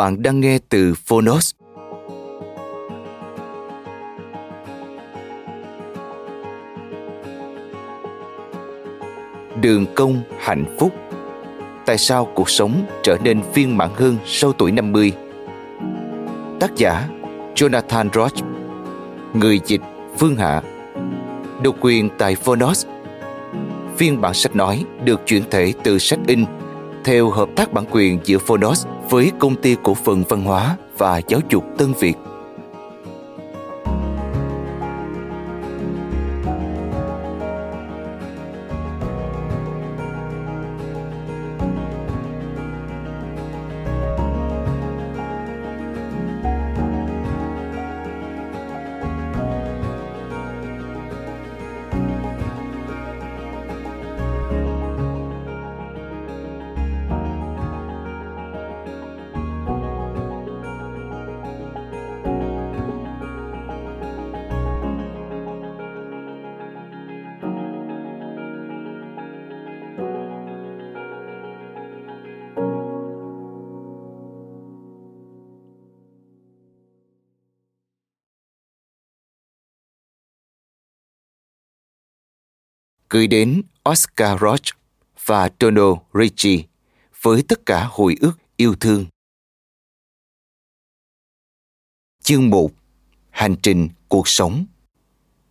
Bạn đang nghe từ Phonos. Đường công hạnh phúc Tại sao cuộc sống trở nên viên mãn hơn sau tuổi 50? Tác giả, Jonathan Roach Người dịch, Phương Hạ Độc quyền tại Phonos Phiên bản sách nói được chuyển thể từ sách in theo hợp tác bản quyền giữa Phonos với công ty cổ phần văn hóa và giáo dục Tân Việt. Gửi đến Oscar Roach và Donald Ritchie với tất cả hồi ức yêu thương. Chương 1 Hành trình cuộc sống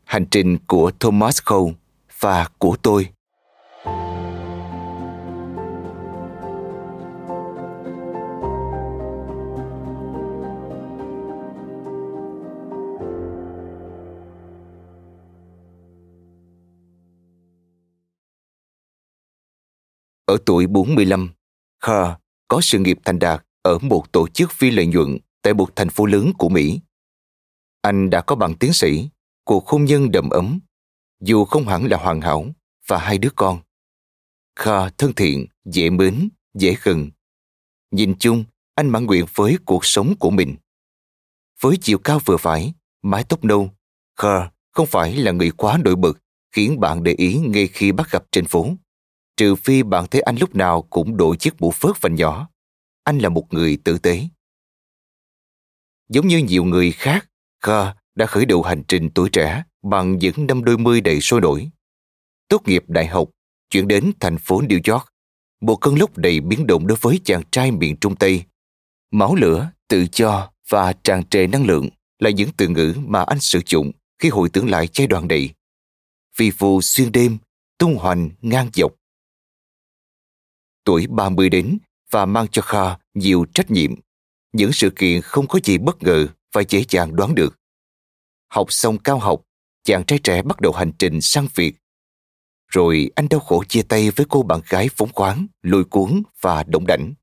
Hành trình của Thomas Cole và của tôi Ở tuổi 45, Kha có sự nghiệp thành đạt ở một tổ chức phi lợi nhuận tại một thành phố lớn của Mỹ. Anh đã có bằng tiến sĩ, cuộc hôn nhân đầm ấm, dù không hẳn là hoàn hảo, và hai đứa con. Kha thân thiện, dễ mến, dễ gần. Nhìn chung, anh mãn nguyện với cuộc sống của mình. Với chiều cao vừa phải, mái tóc nâu, Kha không phải là người quá nổi bật khiến bạn để ý ngay khi bắt gặp trên phố trừ phi bạn thấy anh lúc nào cũng đội chiếc mũ phớt vành nhỏ. Anh là một người tử tế. Giống như nhiều người khác, Kha đã khởi đầu hành trình tuổi trẻ bằng những năm đôi mươi đầy sôi nổi. Tốt nghiệp đại học, chuyển đến thành phố New York, một cơn lốc đầy biến động đối với chàng trai miền Trung Tây. Máu lửa, tự do và tràn trề năng lượng là những từ ngữ mà anh sử dụng khi hồi tưởng lại giai đoạn này. Vì phù xuyên đêm, tung hoành ngang dọc tuổi 30 đến và mang cho Kha nhiều trách nhiệm. Những sự kiện không có gì bất ngờ và dễ dàng đoán được. Học xong cao học, chàng trai trẻ bắt đầu hành trình sang Việt. Rồi anh đau khổ chia tay với cô bạn gái phóng khoáng, lôi cuốn và động đảnh.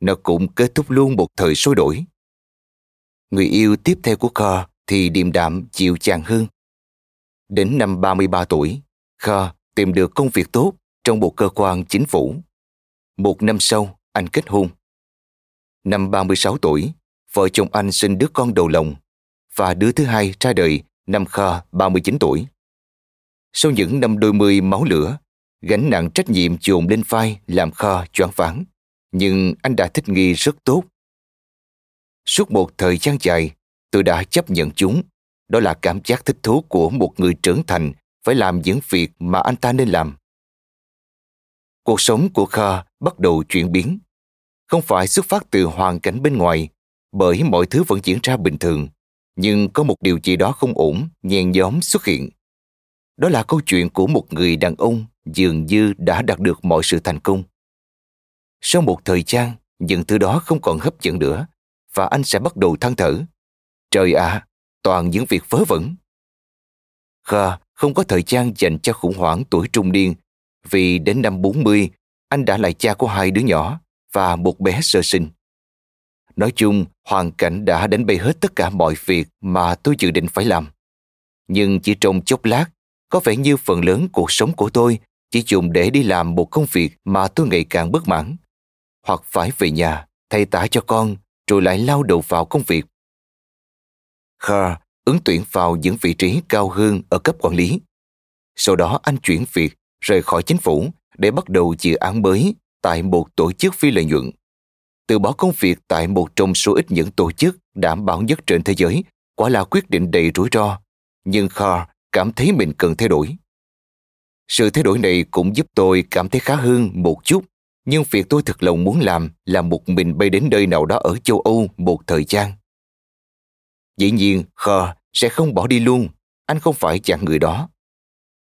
Nó cũng kết thúc luôn một thời sôi đổi. Người yêu tiếp theo của Kha thì điềm đạm chịu chàng hơn. Đến năm 33 tuổi, Kha tìm được công việc tốt trong một cơ quan chính phủ. Một năm sau, anh kết hôn. Năm 36 tuổi, vợ chồng anh sinh đứa con đầu lòng và đứa thứ hai ra đời năm Kha 39 tuổi. Sau những năm đôi mươi máu lửa, gánh nặng trách nhiệm dồn lên vai làm Kha choáng váng, nhưng anh đã thích nghi rất tốt. Suốt một thời gian dài, tôi đã chấp nhận chúng. Đó là cảm giác thích thú của một người trưởng thành phải làm những việc mà anh ta nên làm. cuộc sống của Kha bắt đầu chuyển biến. Không phải xuất phát từ hoàn cảnh bên ngoài, bởi mọi thứ vẫn diễn ra bình thường, nhưng có một điều gì đó không ổn, nhen nhóm xuất hiện. Đó là câu chuyện của một người đàn ông dường như đã đạt được mọi sự thành công. Sau một thời gian, những thứ đó không còn hấp dẫn nữa và anh sẽ bắt đầu than thở. Trời ạ, à, toàn những việc vớ vẩn. Kha không có thời gian dành cho khủng hoảng tuổi trung niên vì đến năm 40, anh đã là cha của hai đứa nhỏ và một bé sơ sinh. Nói chung, hoàn cảnh đã đánh bay hết tất cả mọi việc mà tôi dự định phải làm. Nhưng chỉ trong chốc lát, có vẻ như phần lớn cuộc sống của tôi chỉ dùng để đi làm một công việc mà tôi ngày càng bất mãn. Hoặc phải về nhà, thay tả cho con, rồi lại lao đầu vào công việc. Kha ứng tuyển vào những vị trí cao hơn ở cấp quản lý. Sau đó anh chuyển việc rời khỏi chính phủ để bắt đầu dự án mới tại một tổ chức phi lợi nhuận. Từ bỏ công việc tại một trong số ít những tổ chức đảm bảo nhất trên thế giới quả là quyết định đầy rủi ro, nhưng Carr cảm thấy mình cần thay đổi. Sự thay đổi này cũng giúp tôi cảm thấy khá hơn một chút, nhưng việc tôi thực lòng muốn làm là một mình bay đến nơi nào đó ở châu Âu một thời gian. Dĩ nhiên, Kho sẽ không bỏ đi luôn, anh không phải chặn người đó.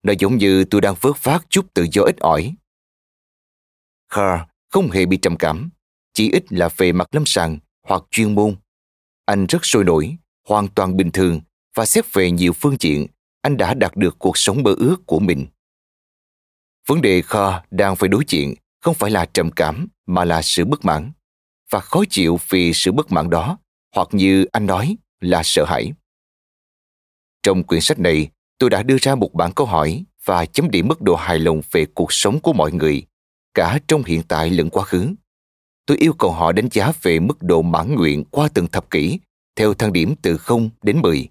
Nó giống như tôi đang vớt phát chút tự do ít ỏi. Carr không hề bị trầm cảm, chỉ ít là về mặt lâm sàng hoặc chuyên môn. Anh rất sôi nổi, hoàn toàn bình thường và xét về nhiều phương diện, anh đã đạt được cuộc sống mơ ước của mình. Vấn đề Kho đang phải đối diện không phải là trầm cảm mà là sự bất mãn và khó chịu vì sự bất mãn đó hoặc như anh nói là sợ hãi. Trong quyển sách này, tôi đã đưa ra một bản câu hỏi và chấm điểm mức độ hài lòng về cuộc sống của mọi người, cả trong hiện tại lẫn quá khứ. Tôi yêu cầu họ đánh giá về mức độ mãn nguyện qua từng thập kỷ theo thang điểm từ 0 đến 10,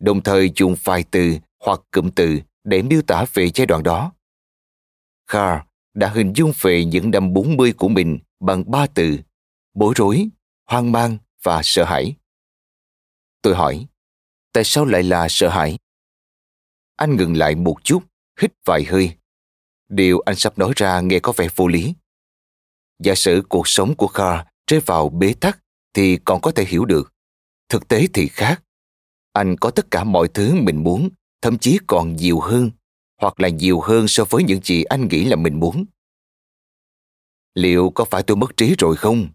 đồng thời dùng vài từ hoặc cụm từ để miêu tả về giai đoạn đó. Carr đã hình dung về những năm 40 của mình bằng ba từ bối rối, hoang mang và sợ hãi. Tôi hỏi, tại sao lại là sợ hãi? Anh ngừng lại một chút, hít vài hơi. Điều anh sắp nói ra nghe có vẻ vô lý. Giả sử cuộc sống của Carl rơi vào bế tắc thì còn có thể hiểu được. Thực tế thì khác. Anh có tất cả mọi thứ mình muốn, thậm chí còn nhiều hơn, hoặc là nhiều hơn so với những gì anh nghĩ là mình muốn. Liệu có phải tôi mất trí rồi không?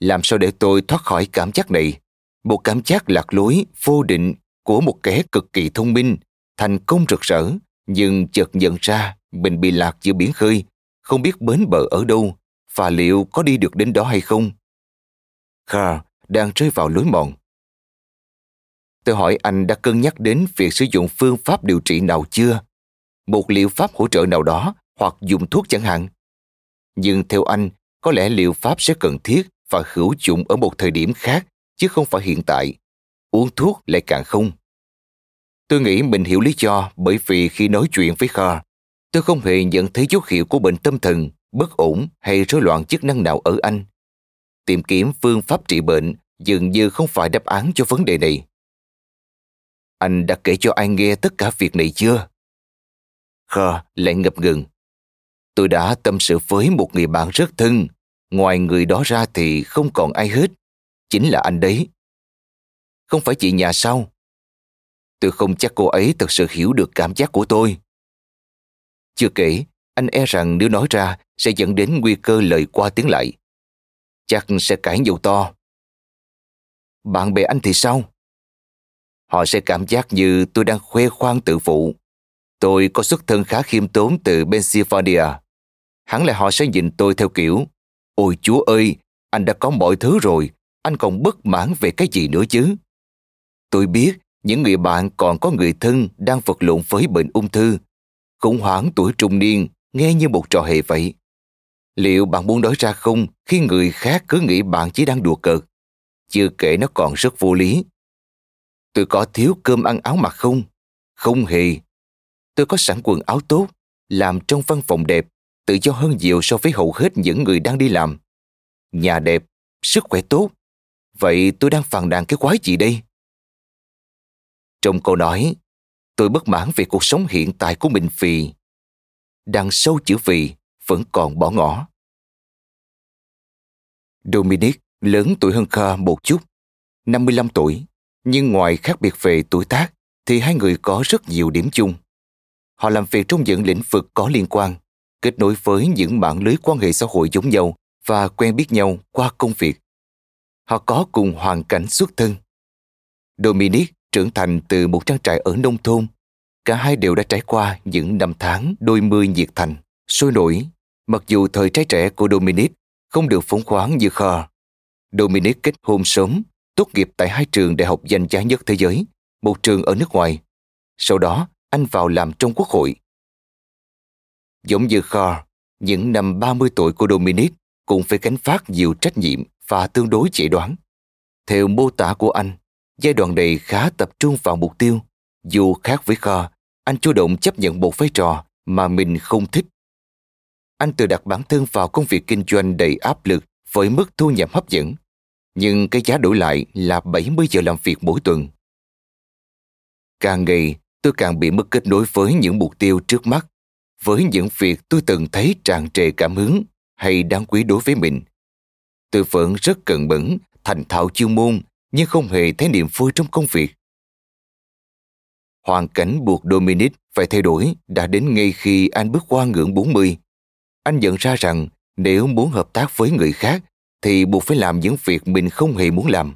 Làm sao để tôi thoát khỏi cảm giác này? Một cảm giác lạc lối, vô định của một kẻ cực kỳ thông minh, thành công rực rỡ, nhưng chợt nhận ra mình bị lạc giữa biển khơi, không biết bến bờ ở đâu và liệu có đi được đến đó hay không. Carl đang rơi vào lối mòn. Tôi hỏi anh đã cân nhắc đến việc sử dụng phương pháp điều trị nào chưa? Một liệu pháp hỗ trợ nào đó hoặc dùng thuốc chẳng hạn. Nhưng theo anh, có lẽ liệu pháp sẽ cần thiết và hữu dụng ở một thời điểm khác chứ không phải hiện tại. Uống thuốc lại càng không. Tôi nghĩ mình hiểu lý do bởi vì khi nói chuyện với Kha, tôi không hề nhận thấy dấu hiệu của bệnh tâm thần, bất ổn hay rối loạn chức năng nào ở anh. Tìm kiếm phương pháp trị bệnh dường như không phải đáp án cho vấn đề này. Anh đã kể cho ai nghe tất cả việc này chưa? Kha lại ngập ngừng. Tôi đã tâm sự với một người bạn rất thân. Ngoài người đó ra thì không còn ai hết. Chính là anh đấy. Không phải chị nhà sao? Tôi không chắc cô ấy thật sự hiểu được cảm giác của tôi. Chưa kể, anh e rằng nếu nói ra sẽ dẫn đến nguy cơ lời qua tiếng lại. Chắc sẽ cãi nhau to. Bạn bè anh thì sao? Họ sẽ cảm giác như tôi đang khoe khoang tự phụ. Tôi có xuất thân khá khiêm tốn từ Pennsylvania. Hẳn là họ sẽ nhìn tôi theo kiểu Ôi chúa ơi, anh đã có mọi thứ rồi, anh còn bất mãn về cái gì nữa chứ? Tôi biết những người bạn còn có người thân đang vật lộn với bệnh ung thư. Khủng hoảng tuổi trung niên nghe như một trò hề vậy. Liệu bạn muốn nói ra không khi người khác cứ nghĩ bạn chỉ đang đùa cợt? Chưa kể nó còn rất vô lý. Tôi có thiếu cơm ăn áo mặc không? Không hề. Tôi có sẵn quần áo tốt, làm trong văn phòng đẹp, tự do hơn nhiều so với hầu hết những người đang đi làm. Nhà đẹp, sức khỏe tốt. Vậy tôi đang phàn nàn cái quái gì đây? Trong câu nói, tôi bất mãn về cuộc sống hiện tại của mình vì đằng sâu chữ vì vẫn còn bỏ ngỏ. Dominic lớn tuổi hơn Kha một chút, 55 tuổi, nhưng ngoài khác biệt về tuổi tác thì hai người có rất nhiều điểm chung. Họ làm việc trong những lĩnh vực có liên quan, kết nối với những mạng lưới quan hệ xã hội giống nhau và quen biết nhau qua công việc. Họ có cùng hoàn cảnh xuất thân. Dominic trưởng thành từ một trang trại ở nông thôn. Cả hai đều đã trải qua những năm tháng đôi mươi nhiệt thành, sôi nổi. Mặc dù thời trái trẻ của Dominic không được phóng khoáng như Carl. Dominic kết hôn sớm, tốt nghiệp tại hai trường đại học danh giá nhất thế giới, một trường ở nước ngoài. Sau đó, anh vào làm trong quốc hội. Giống như Carl, những năm 30 tuổi của Dominic cũng phải gánh phát nhiều trách nhiệm và tương đối dễ đoán. Theo mô tả của anh, giai đoạn này khá tập trung vào mục tiêu. Dù khác với Kho, anh chủ động chấp nhận một vai trò mà mình không thích. Anh tự đặt bản thân vào công việc kinh doanh đầy áp lực với mức thu nhập hấp dẫn. Nhưng cái giá đổi lại là 70 giờ làm việc mỗi tuần. Càng ngày, tôi càng bị mất kết nối với những mục tiêu trước mắt, với những việc tôi từng thấy tràn trề cảm hứng hay đáng quý đối với mình. Tôi vẫn rất cần mẫn, thành thạo chuyên môn nhưng không hề thấy niềm vui trong công việc. Hoàn cảnh buộc Dominic phải thay đổi đã đến ngay khi anh bước qua ngưỡng 40. Anh nhận ra rằng nếu muốn hợp tác với người khác thì buộc phải làm những việc mình không hề muốn làm.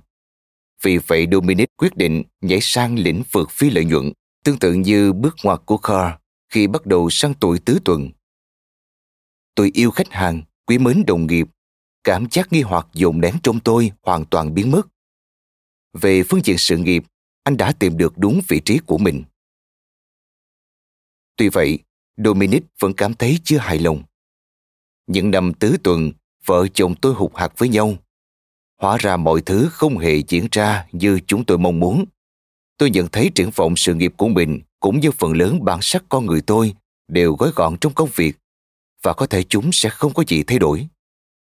Vì vậy Dominic quyết định nhảy sang lĩnh vực phi lợi nhuận, tương tự như bước ngoặt của Carl khi bắt đầu sang tuổi tứ tuần. Tôi yêu khách hàng, quý mến đồng nghiệp, cảm giác nghi hoặc dồn nén trong tôi hoàn toàn biến mất. Về phương diện sự nghiệp, anh đã tìm được đúng vị trí của mình. Tuy vậy, Dominic vẫn cảm thấy chưa hài lòng. Những năm tứ tuần, vợ chồng tôi hụt hạt với nhau. Hóa ra mọi thứ không hề diễn ra như chúng tôi mong muốn. Tôi nhận thấy triển vọng sự nghiệp của mình cũng như phần lớn bản sắc con người tôi đều gói gọn trong công việc và có thể chúng sẽ không có gì thay đổi.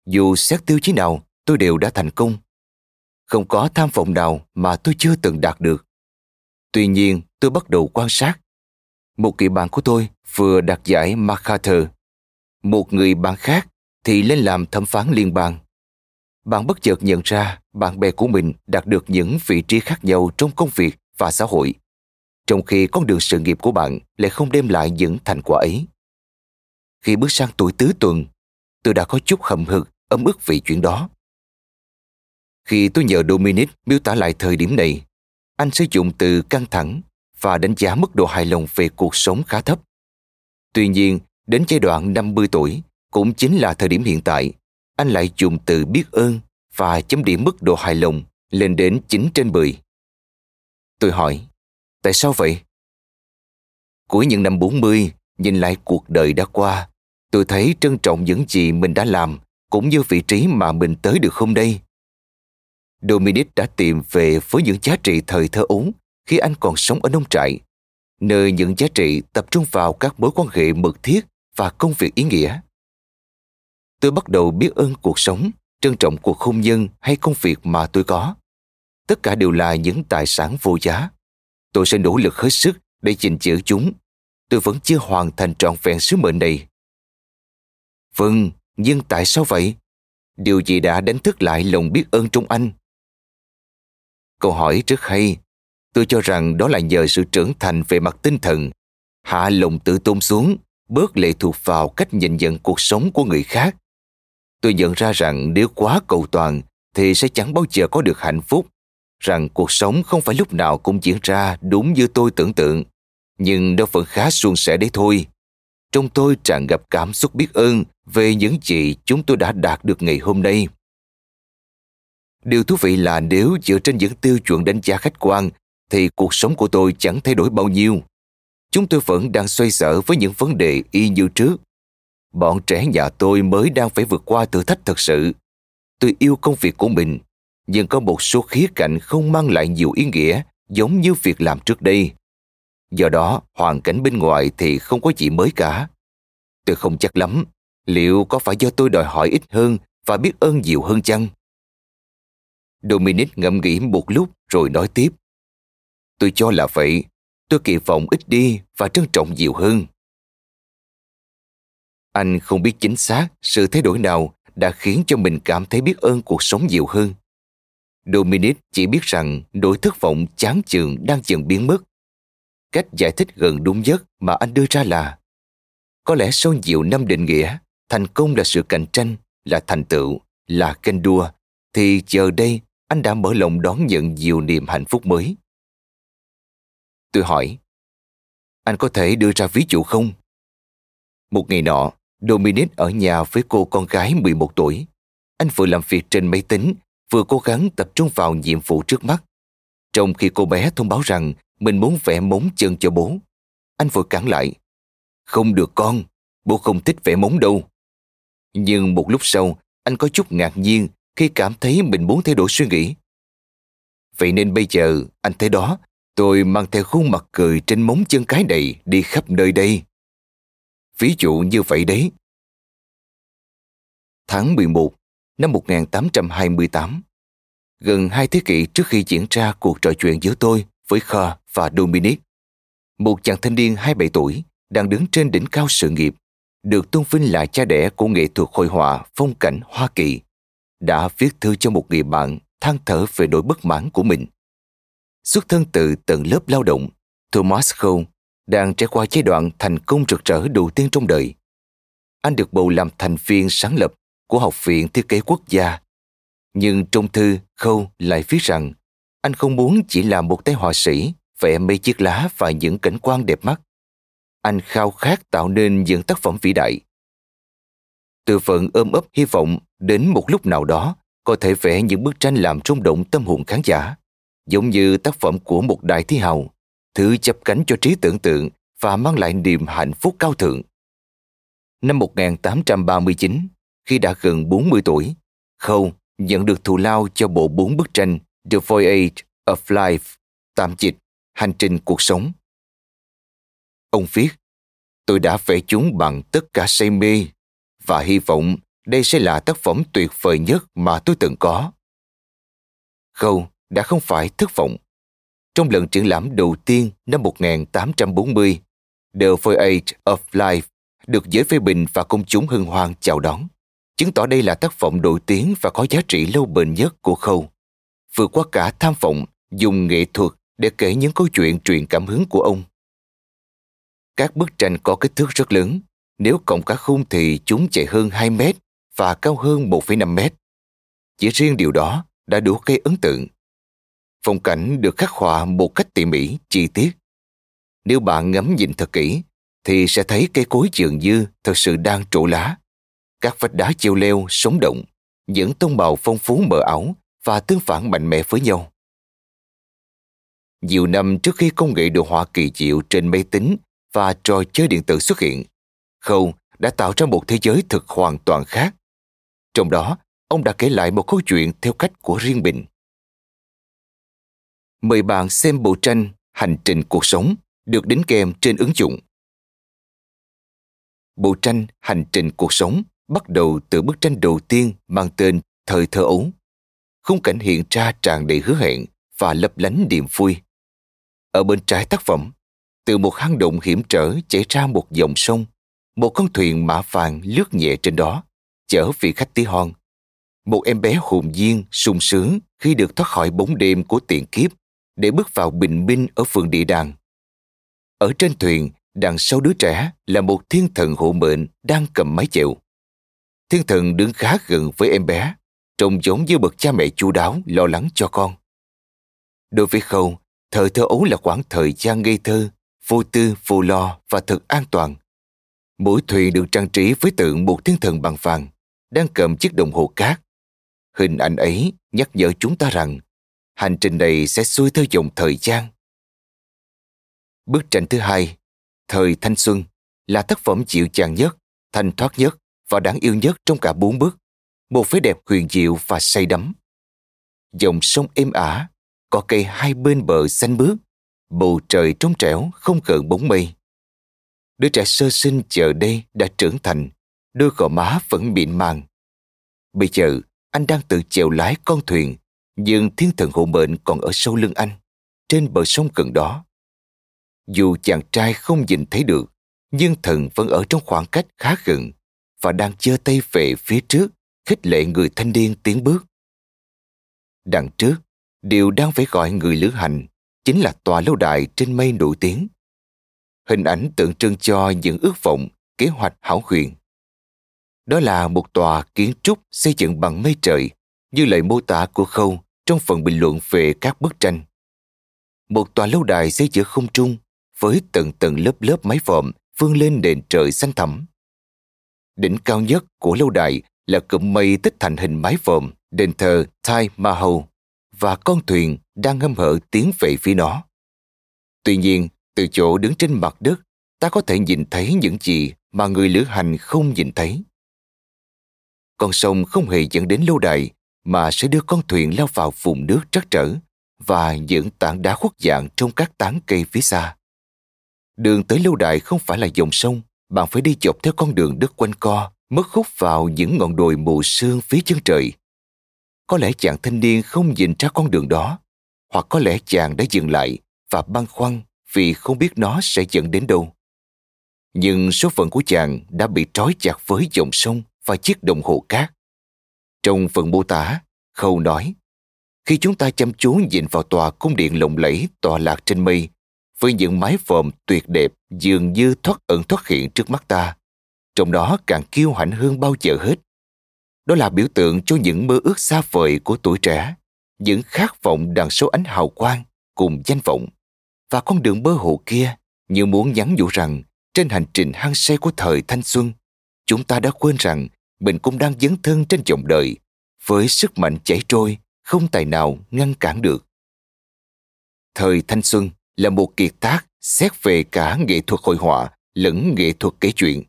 Dù xét tiêu chí nào, tôi đều đã thành công không có tham vọng nào mà tôi chưa từng đạt được. Tuy nhiên, tôi bắt đầu quan sát. Một kỳ bạn của tôi vừa đạt giải MacArthur. Một người bạn khác thì lên làm thẩm phán liên bang. Bạn bất chợt nhận ra bạn bè của mình đạt được những vị trí khác nhau trong công việc và xã hội, trong khi con đường sự nghiệp của bạn lại không đem lại những thành quả ấy. Khi bước sang tuổi tứ tuần, tôi đã có chút hậm hực, ấm ức vì chuyện đó. Khi tôi nhờ Dominic miêu tả lại thời điểm này, anh sử dụng từ căng thẳng và đánh giá mức độ hài lòng về cuộc sống khá thấp. Tuy nhiên, đến giai đoạn 50 tuổi, cũng chính là thời điểm hiện tại, anh lại dùng từ biết ơn và chấm điểm mức độ hài lòng lên đến 9 trên 10. Tôi hỏi, tại sao vậy? Cuối những năm 40, nhìn lại cuộc đời đã qua, tôi thấy trân trọng những gì mình đã làm cũng như vị trí mà mình tới được hôm nay. Dominic đã tìm về với những giá trị thời thơ ấu khi anh còn sống ở nông trại, nơi những giá trị tập trung vào các mối quan hệ mật thiết và công việc ý nghĩa. Tôi bắt đầu biết ơn cuộc sống, trân trọng cuộc hôn nhân hay công việc mà tôi có. Tất cả đều là những tài sản vô giá. Tôi sẽ nỗ lực hết sức để gìn giữ chúng. Tôi vẫn chưa hoàn thành trọn vẹn sứ mệnh này. Vâng, nhưng tại sao vậy? Điều gì đã đánh thức lại lòng biết ơn trong anh Câu hỏi rất hay. Tôi cho rằng đó là nhờ sự trưởng thành về mặt tinh thần, hạ lòng tự tôn xuống, bớt lệ thuộc vào cách nhìn nhận cuộc sống của người khác. Tôi nhận ra rằng nếu quá cầu toàn thì sẽ chẳng bao giờ có được hạnh phúc, rằng cuộc sống không phải lúc nào cũng diễn ra đúng như tôi tưởng tượng, nhưng nó vẫn khá suôn sẻ đấy thôi. Trong tôi tràn ngập cảm xúc biết ơn về những gì chúng tôi đã đạt được ngày hôm nay. Điều thú vị là nếu dựa trên những tiêu chuẩn đánh giá khách quan thì cuộc sống của tôi chẳng thay đổi bao nhiêu. Chúng tôi vẫn đang xoay sở với những vấn đề y như trước. Bọn trẻ nhà tôi mới đang phải vượt qua thử thách thật sự. Tôi yêu công việc của mình, nhưng có một số khía cạnh không mang lại nhiều ý nghĩa giống như việc làm trước đây. Do đó, hoàn cảnh bên ngoài thì không có gì mới cả. Tôi không chắc lắm, liệu có phải do tôi đòi hỏi ít hơn và biết ơn nhiều hơn chăng? Dominic ngẫm nghĩ một lúc rồi nói tiếp. Tôi cho là vậy, tôi kỳ vọng ít đi và trân trọng nhiều hơn. Anh không biết chính xác sự thay đổi nào đã khiến cho mình cảm thấy biết ơn cuộc sống nhiều hơn. Dominic chỉ biết rằng nỗi thất vọng chán chường đang dần biến mất. Cách giải thích gần đúng nhất mà anh đưa ra là có lẽ sau nhiều năm định nghĩa, thành công là sự cạnh tranh, là thành tựu, là kênh đua, thì giờ đây anh đã mở lòng đón nhận nhiều niềm hạnh phúc mới. Tôi hỏi, anh có thể đưa ra ví dụ không? Một ngày nọ, Dominic ở nhà với cô con gái 11 tuổi. Anh vừa làm việc trên máy tính, vừa cố gắng tập trung vào nhiệm vụ trước mắt. Trong khi cô bé thông báo rằng mình muốn vẽ móng chân cho bố, anh vội cản lại. Không được con, bố không thích vẽ móng đâu. Nhưng một lúc sau, anh có chút ngạc nhiên khi cảm thấy mình muốn thay đổi suy nghĩ. Vậy nên bây giờ, anh thấy đó, tôi mang theo khuôn mặt cười trên móng chân cái đầy đi khắp nơi đây. Ví dụ như vậy đấy. Tháng 11 năm 1828, gần hai thế kỷ trước khi diễn ra cuộc trò chuyện giữa tôi với Kha và Dominic, một chàng thanh niên 27 tuổi đang đứng trên đỉnh cao sự nghiệp, được tôn vinh là cha đẻ của nghệ thuật hội họa phong cảnh Hoa Kỳ, đã viết thư cho một người bạn than thở về nỗi bất mãn của mình. Xuất thân từ tầng lớp lao động, Thomas Cole đang trải qua giai đoạn thành công rực rỡ đầu tiên trong đời. Anh được bầu làm thành viên sáng lập của Học viện Thiết kế Quốc gia. Nhưng trong thư, Khâu lại viết rằng anh không muốn chỉ là một tay họa sĩ vẽ mấy chiếc lá và những cảnh quan đẹp mắt. Anh khao khát tạo nên những tác phẩm vĩ đại. Từ phận ôm ấp hy vọng đến một lúc nào đó có thể vẽ những bức tranh làm rung động tâm hồn khán giả, giống như tác phẩm của một đại thi hào thứ chắp cánh cho trí tưởng tượng và mang lại niềm hạnh phúc cao thượng. Năm 1839, khi đã gần 40 tuổi, Khâu nhận được thù lao cho bộ bốn bức tranh The Voyage of Life, tạm dịch Hành trình cuộc sống. Ông viết, tôi đã vẽ chúng bằng tất cả say mê và hy vọng đây sẽ là tác phẩm tuyệt vời nhất mà tôi từng có. Khâu đã không phải thất vọng. Trong lần triển lãm đầu tiên năm 1840, The Voyage of Life được giới phê bình và công chúng hân hoan chào đón, chứng tỏ đây là tác phẩm nổi tiếng và có giá trị lâu bền nhất của Khâu. Vượt qua cả tham vọng, dùng nghệ thuật để kể những câu chuyện truyền cảm hứng của ông. Các bức tranh có kích thước rất lớn, nếu cộng cả khung thì chúng chạy hơn 2 mét và cao hơn 1,5 mét. Chỉ riêng điều đó đã đủ gây ấn tượng phong cảnh được khắc họa một cách tỉ mỉ, chi tiết. Nếu bạn ngắm nhìn thật kỹ, thì sẽ thấy cây cối dường như thật sự đang trổ lá. Các vách đá chiêu leo, sống động, những tông màu phong phú mờ ảo và tương phản mạnh mẽ với nhau. Nhiều năm trước khi công nghệ đồ họa kỳ diệu trên máy tính và trò chơi điện tử xuất hiện, Khâu đã tạo ra một thế giới thực hoàn toàn khác. Trong đó, ông đã kể lại một câu chuyện theo cách của riêng mình mời bạn xem bộ tranh Hành trình cuộc sống được đính kèm trên ứng dụng. Bộ tranh Hành trình cuộc sống bắt đầu từ bức tranh đầu tiên mang tên Thời thơ ấu. Khung cảnh hiện ra tràn đầy hứa hẹn và lấp lánh niềm vui. Ở bên trái tác phẩm, từ một hang động hiểm trở chảy ra một dòng sông, một con thuyền mã vàng lướt nhẹ trên đó, chở vị khách tí hon. Một em bé hồn nhiên, sung sướng khi được thoát khỏi bóng đêm của tiền kiếp để bước vào bình minh ở phường địa đàng. Ở trên thuyền, đằng sau đứa trẻ là một thiên thần hộ mệnh đang cầm mái chèo. Thiên thần đứng khá gần với em bé, trông giống như bậc cha mẹ chu đáo lo lắng cho con. Đối với Khâu, thời thơ ấu là khoảng thời gian ngây thơ, vô tư, vô lo và thật an toàn. Mỗi thuyền được trang trí với tượng một thiên thần bằng vàng, đang cầm chiếc đồng hồ cát. Hình ảnh ấy nhắc nhở chúng ta rằng hành trình này sẽ xuôi theo dòng thời gian. Bức tranh thứ hai, Thời thanh xuân, là tác phẩm dịu dàng nhất, thanh thoát nhất và đáng yêu nhất trong cả bốn bức. Một vẻ đẹp huyền diệu và say đắm. Dòng sông êm ả, có cây hai bên bờ xanh bước, bầu trời trong trẻo không gợn bóng mây. Đứa trẻ sơ sinh giờ đây đã trưởng thành, đôi gò má vẫn mịn màng. Bây giờ, anh đang tự chèo lái con thuyền nhưng thiên thần hộ mệnh còn ở sâu lưng anh, trên bờ sông gần đó. Dù chàng trai không nhìn thấy được, nhưng thần vẫn ở trong khoảng cách khá gần và đang giơ tay về phía trước, khích lệ người thanh niên tiến bước. Đằng trước, điều đang phải gọi người lữ hành chính là tòa lâu đài trên mây nổi tiếng. Hình ảnh tượng trưng cho những ước vọng, kế hoạch hảo huyền. Đó là một tòa kiến trúc xây dựng bằng mây trời, như lời mô tả của Khâu trong phần bình luận về các bức tranh. Một tòa lâu đài xây giữa không trung với tầng tầng lớp lớp mái vòm vươn lên nền trời xanh thẳm. Đỉnh cao nhất của lâu đài là cụm mây tích thành hình mái vòm đền thờ Thai Mahal và con thuyền đang ngâm hở tiến về phía nó. Tuy nhiên, từ chỗ đứng trên mặt đất, ta có thể nhìn thấy những gì mà người lữ hành không nhìn thấy. Con sông không hề dẫn đến lâu đài mà sẽ đưa con thuyền lao vào vùng nước trắc trở và những tảng đá khuất dạng trong các tán cây phía xa. Đường tới lâu đài không phải là dòng sông, bạn phải đi dọc theo con đường đất quanh co, mất khúc vào những ngọn đồi mù sương phía chân trời. Có lẽ chàng thanh niên không nhìn ra con đường đó, hoặc có lẽ chàng đã dừng lại và băn khoăn vì không biết nó sẽ dẫn đến đâu. Nhưng số phận của chàng đã bị trói chặt với dòng sông và chiếc đồng hồ cát. Trong phần mô tả, Khâu nói, khi chúng ta chăm chú nhìn vào tòa cung điện lộng lẫy tòa lạc trên mây, với những mái vòm tuyệt đẹp dường như thoát ẩn thoát hiện trước mắt ta, trong đó càng kiêu hãnh hơn bao giờ hết. Đó là biểu tượng cho những mơ ước xa vời của tuổi trẻ, những khát vọng đằng số ánh hào quang cùng danh vọng. Và con đường mơ hồ kia như muốn nhắn nhủ rằng trên hành trình hăng say của thời thanh xuân, chúng ta đã quên rằng mình cũng đang dấn thân trên dòng đời với sức mạnh chảy trôi không tài nào ngăn cản được. Thời thanh xuân là một kiệt tác xét về cả nghệ thuật hội họa lẫn nghệ thuật kể chuyện.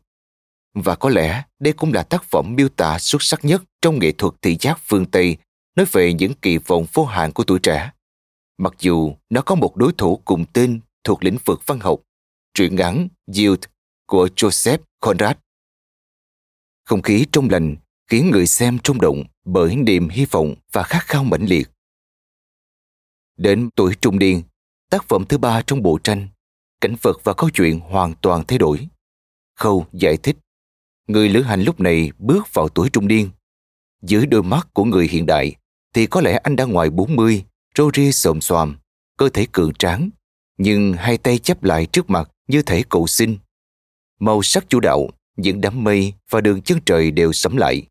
Và có lẽ đây cũng là tác phẩm miêu tả xuất sắc nhất trong nghệ thuật thị giác phương Tây nói về những kỳ vọng vô hạn của tuổi trẻ. Mặc dù nó có một đối thủ cùng tên thuộc lĩnh vực văn học, truyện ngắn Youth của Joseph Conrad. Không khí trong lành khiến người xem trung động bởi niềm hy vọng và khát khao mãnh liệt. Đến tuổi trung niên, tác phẩm thứ ba trong bộ tranh, cảnh vật và câu chuyện hoàn toàn thay đổi. Khâu giải thích, người lữ hành lúc này bước vào tuổi trung niên. Dưới đôi mắt của người hiện đại, thì có lẽ anh đã ngoài 40, râu ria xồm xoàm, cơ thể cường tráng, nhưng hai tay chấp lại trước mặt như thể cầu xin. Màu sắc chủ đạo, những đám mây và đường chân trời đều sẫm lại.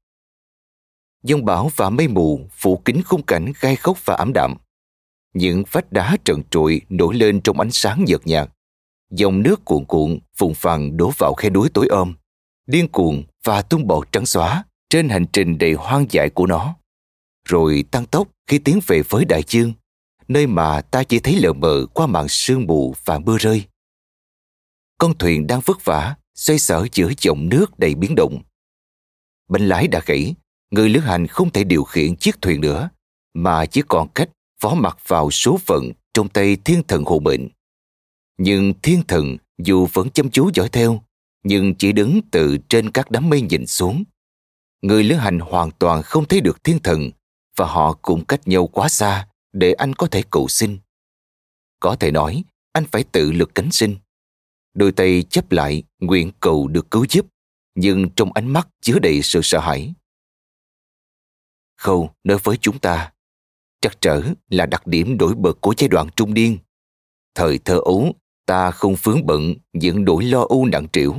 Dông bão và mây mù phủ kín khung cảnh gai khốc và ảm đạm. Những vách đá trần trụi nổi lên trong ánh sáng nhợt nhạt. Dòng nước cuộn cuộn, phùng phằng đổ vào khe núi tối ôm, điên cuồng và tung bọt trắng xóa trên hành trình đầy hoang dại của nó. Rồi tăng tốc khi tiến về với đại dương, nơi mà ta chỉ thấy lờ mờ qua màn sương mù và mưa rơi. Con thuyền đang vất vả, xoay sở giữa dòng nước đầy biến động. Bánh lái đã gãy, người lữ hành không thể điều khiển chiếc thuyền nữa, mà chỉ còn cách phó mặc vào số phận trong tay thiên thần hộ mệnh. Nhưng thiên thần dù vẫn chăm chú dõi theo, nhưng chỉ đứng từ trên các đám mây nhìn xuống. Người lữ hành hoàn toàn không thấy được thiên thần và họ cũng cách nhau quá xa để anh có thể cầu xin. Có thể nói, anh phải tự lực cánh sinh. Đôi tay chấp lại nguyện cầu được cứu giúp, nhưng trong ánh mắt chứa đầy sự sợ hãi. Khâu nói với chúng ta, trắc trở là đặc điểm đổi bật của giai đoạn trung niên. Thời thơ ấu, ta không vướng bận những nỗi lo âu nặng trĩu.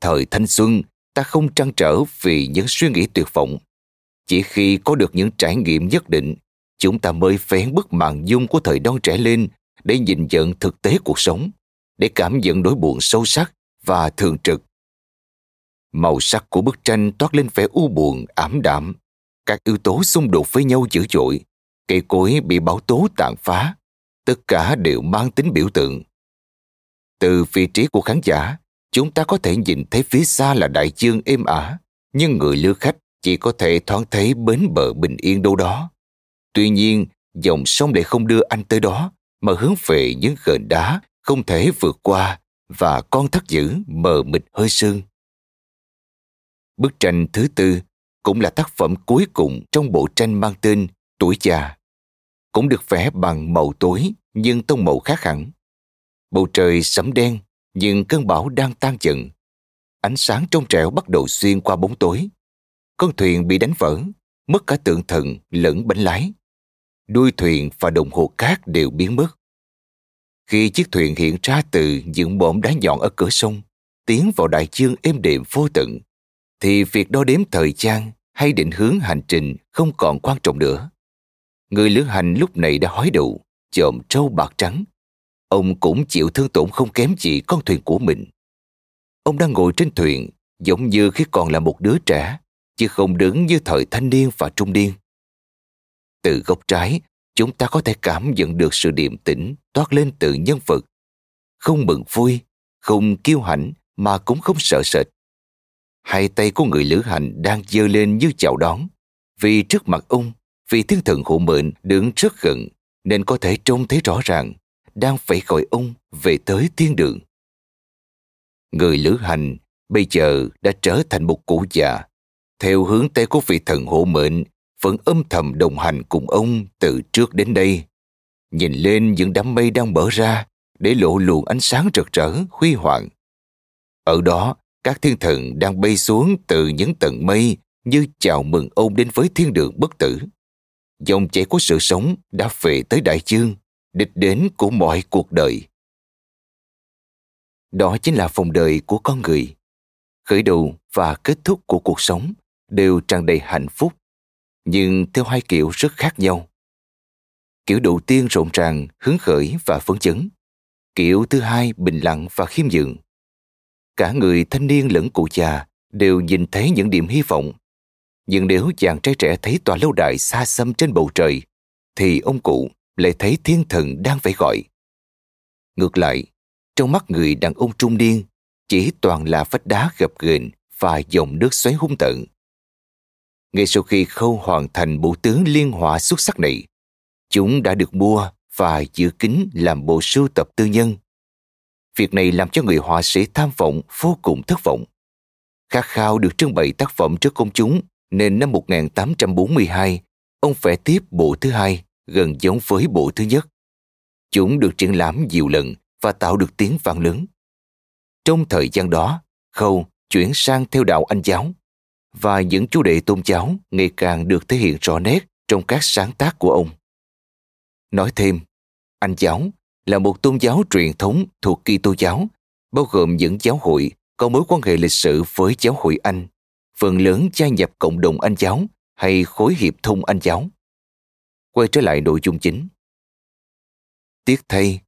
Thời thanh xuân, ta không trăn trở vì những suy nghĩ tuyệt vọng. Chỉ khi có được những trải nghiệm nhất định, chúng ta mới phén bức màn dung của thời non trẻ lên để nhìn nhận thực tế cuộc sống, để cảm nhận nỗi buồn sâu sắc và thường trực. Màu sắc của bức tranh toát lên vẻ u buồn, ảm đạm, các yếu tố xung đột với nhau dữ dội, cây cối bị bão tố tàn phá, tất cả đều mang tính biểu tượng. Từ vị trí của khán giả, chúng ta có thể nhìn thấy phía xa là đại dương êm ả, nhưng người lưu khách chỉ có thể thoáng thấy bến bờ bình yên đâu đó. Tuy nhiên, dòng sông lại không đưa anh tới đó, mà hướng về những gợn đá không thể vượt qua và con thất dữ mờ mịt hơi sương. Bức tranh thứ tư cũng là tác phẩm cuối cùng trong bộ tranh mang tên Tuổi già. Cũng được vẽ bằng màu tối nhưng tông màu khác hẳn. Bầu trời sẫm đen nhưng cơn bão đang tan dần. ánh sáng trong trẻo bắt đầu xuyên qua bóng tối. Con thuyền bị đánh vỡ, mất cả tượng thần lẫn bánh lái. Đuôi thuyền và đồng hồ cát đều biến mất. Khi chiếc thuyền hiện ra từ những bõm đá nhọn ở cửa sông, tiến vào đại dương êm đềm vô tận, thì việc đo đếm thời gian hay định hướng hành trình không còn quan trọng nữa. Người lữ hành lúc này đã hói đủ, chồm trâu bạc trắng. Ông cũng chịu thương tổn không kém gì con thuyền của mình. Ông đang ngồi trên thuyền giống như khi còn là một đứa trẻ, chứ không đứng như thời thanh niên và trung niên. Từ góc trái, chúng ta có thể cảm nhận được sự điềm tĩnh toát lên từ nhân vật. Không mừng vui, không kiêu hãnh mà cũng không sợ sệt. Hai tay của người lữ hành đang giơ lên như chào đón, vì trước mặt ông, vị thiên thần hộ mệnh đứng rất gần nên có thể trông thấy rõ ràng đang phải gọi ông về tới thiên đường. Người lữ hành bây giờ đã trở thành một cụ già, theo hướng tay của vị thần hộ mệnh vẫn âm thầm đồng hành cùng ông từ trước đến đây. Nhìn lên những đám mây đang mở ra để lộ luồng ánh sáng rực rỡ, huy hoàng. Ở đó, các thiên thần đang bay xuống từ những tầng mây như chào mừng ông đến với thiên đường bất tử. Dòng chảy của sự sống đã về tới đại dương, đích đến của mọi cuộc đời. Đó chính là phòng đời của con người. Khởi đầu và kết thúc của cuộc sống đều tràn đầy hạnh phúc, nhưng theo hai kiểu rất khác nhau. Kiểu đầu tiên rộn ràng, hứng khởi và phấn chấn. Kiểu thứ hai bình lặng và khiêm nhường. Cả người thanh niên lẫn cụ già đều nhìn thấy những điểm hy vọng. Nhưng nếu chàng trai trẻ thấy tòa lâu đài xa xăm trên bầu trời, thì ông cụ lại thấy thiên thần đang phải gọi. Ngược lại, trong mắt người đàn ông trung niên, chỉ toàn là vách đá gập ghềnh và dòng nước xoáy hung tận. Ngay sau khi khâu hoàn thành bộ tướng liên họa xuất sắc này, chúng đã được mua và giữ kín làm bộ sưu tập tư nhân. Việc này làm cho người họa sĩ tham vọng vô cùng thất vọng. Khát khao được trưng bày tác phẩm trước công chúng nên năm 1842, ông vẽ tiếp bộ thứ hai gần giống với bộ thứ nhất. Chúng được triển lãm nhiều lần và tạo được tiếng vang lớn. Trong thời gian đó, Khâu chuyển sang theo đạo Anh giáo và những chủ đề tôn giáo ngày càng được thể hiện rõ nét trong các sáng tác của ông. Nói thêm, Anh giáo là một tôn giáo truyền thống thuộc Kitô giáo, bao gồm những giáo hội có mối quan hệ lịch sử với giáo hội Anh, phần lớn gia nhập cộng đồng Anh giáo hay khối hiệp thông Anh giáo. Quay trở lại nội dung chính. Tiếc thay,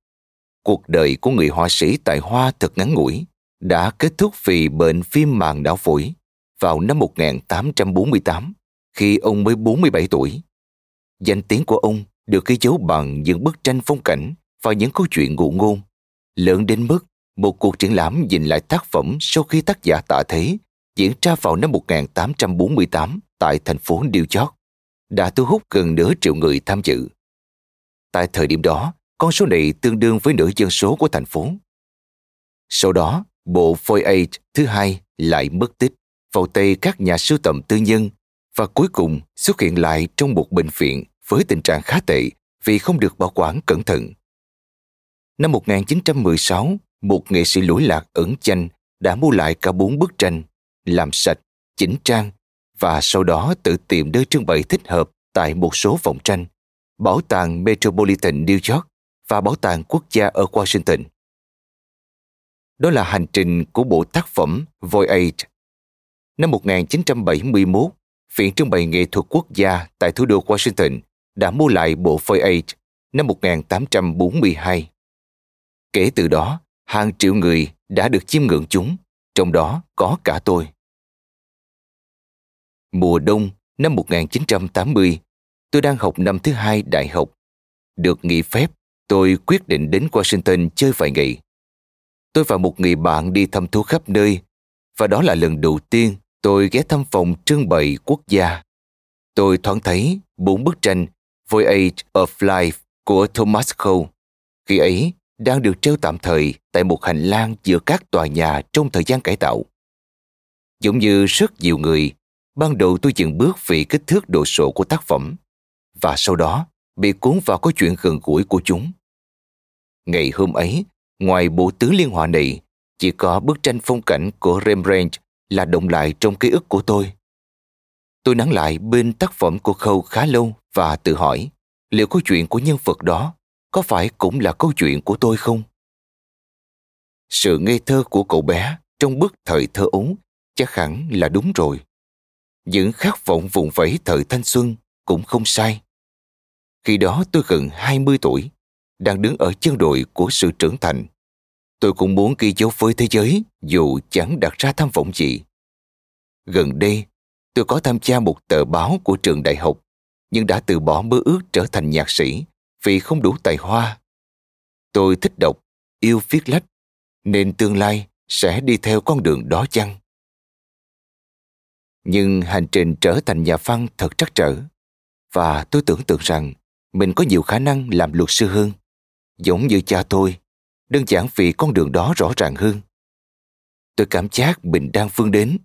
cuộc đời của người họa sĩ tại Hoa thật ngắn ngủi, đã kết thúc vì bệnh viêm màng não phổi vào năm 1848, khi ông mới 47 tuổi. Danh tiếng của ông được ghi dấu bằng những bức tranh phong cảnh và những câu chuyện ngụ ngôn, lớn đến mức một cuộc triển lãm nhìn lại tác phẩm sau khi tác giả tạ thế diễn ra vào năm 1848 tại thành phố New York đã thu hút gần nửa triệu người tham dự. Tại thời điểm đó, con số này tương đương với nửa dân số của thành phố. Sau đó, bộ Voyage thứ hai lại mất tích vào tay các nhà sưu tầm tư nhân và cuối cùng xuất hiện lại trong một bệnh viện với tình trạng khá tệ vì không được bảo quản cẩn thận. Năm 1916, một nghệ sĩ lỗi lạc ẩn danh đã mua lại cả bốn bức tranh, làm sạch, chỉnh trang và sau đó tự tìm nơi trưng bày thích hợp tại một số phòng tranh, Bảo tàng Metropolitan New York và Bảo tàng Quốc gia ở Washington. Đó là hành trình của bộ tác phẩm Voyage. Năm 1971, Viện Trưng bày Nghệ thuật Quốc gia tại thủ đô Washington đã mua lại bộ Voyage năm 1842. Kể từ đó, hàng triệu người đã được chiêm ngưỡng chúng, trong đó có cả tôi. Mùa đông năm 1980, tôi đang học năm thứ hai đại học. Được nghỉ phép, tôi quyết định đến Washington chơi vài ngày. Tôi và một người bạn đi thăm thú khắp nơi, và đó là lần đầu tiên tôi ghé thăm phòng trưng bày quốc gia. Tôi thoáng thấy bốn bức tranh Voyage of Life của Thomas Cole. Khi ấy, đang được treo tạm thời tại một hành lang giữa các tòa nhà trong thời gian cải tạo. Giống như rất nhiều người, ban đầu tôi dừng bước vì kích thước đồ sộ của tác phẩm và sau đó bị cuốn vào câu chuyện gần gũi của chúng. Ngày hôm ấy, ngoài bộ tứ liên họa này, Chỉ có bức tranh phong cảnh của Rembrandt là động lại trong ký ức của tôi. Tôi nắng lại bên tác phẩm của Khâu khá lâu và tự hỏi liệu câu chuyện của nhân vật đó có phải cũng là câu chuyện của tôi không? Sự ngây thơ của cậu bé trong bước thời thơ ấu chắc hẳn là đúng rồi. Những khát vọng vùng vẫy thời thanh xuân cũng không sai. Khi đó tôi gần 20 tuổi, đang đứng ở chân đội của sự trưởng thành. Tôi cũng muốn ghi dấu với thế giới dù chẳng đặt ra tham vọng gì. Gần đây, tôi có tham gia một tờ báo của trường đại học, nhưng đã từ bỏ mơ ước trở thành nhạc sĩ vì không đủ tài hoa. Tôi thích đọc, yêu viết lách, nên tương lai sẽ đi theo con đường đó chăng? Nhưng hành trình trở thành nhà văn thật trắc trở, và tôi tưởng tượng rằng mình có nhiều khả năng làm luật sư hơn, giống như cha tôi, đơn giản vì con đường đó rõ ràng hơn. Tôi cảm giác mình đang vươn đến.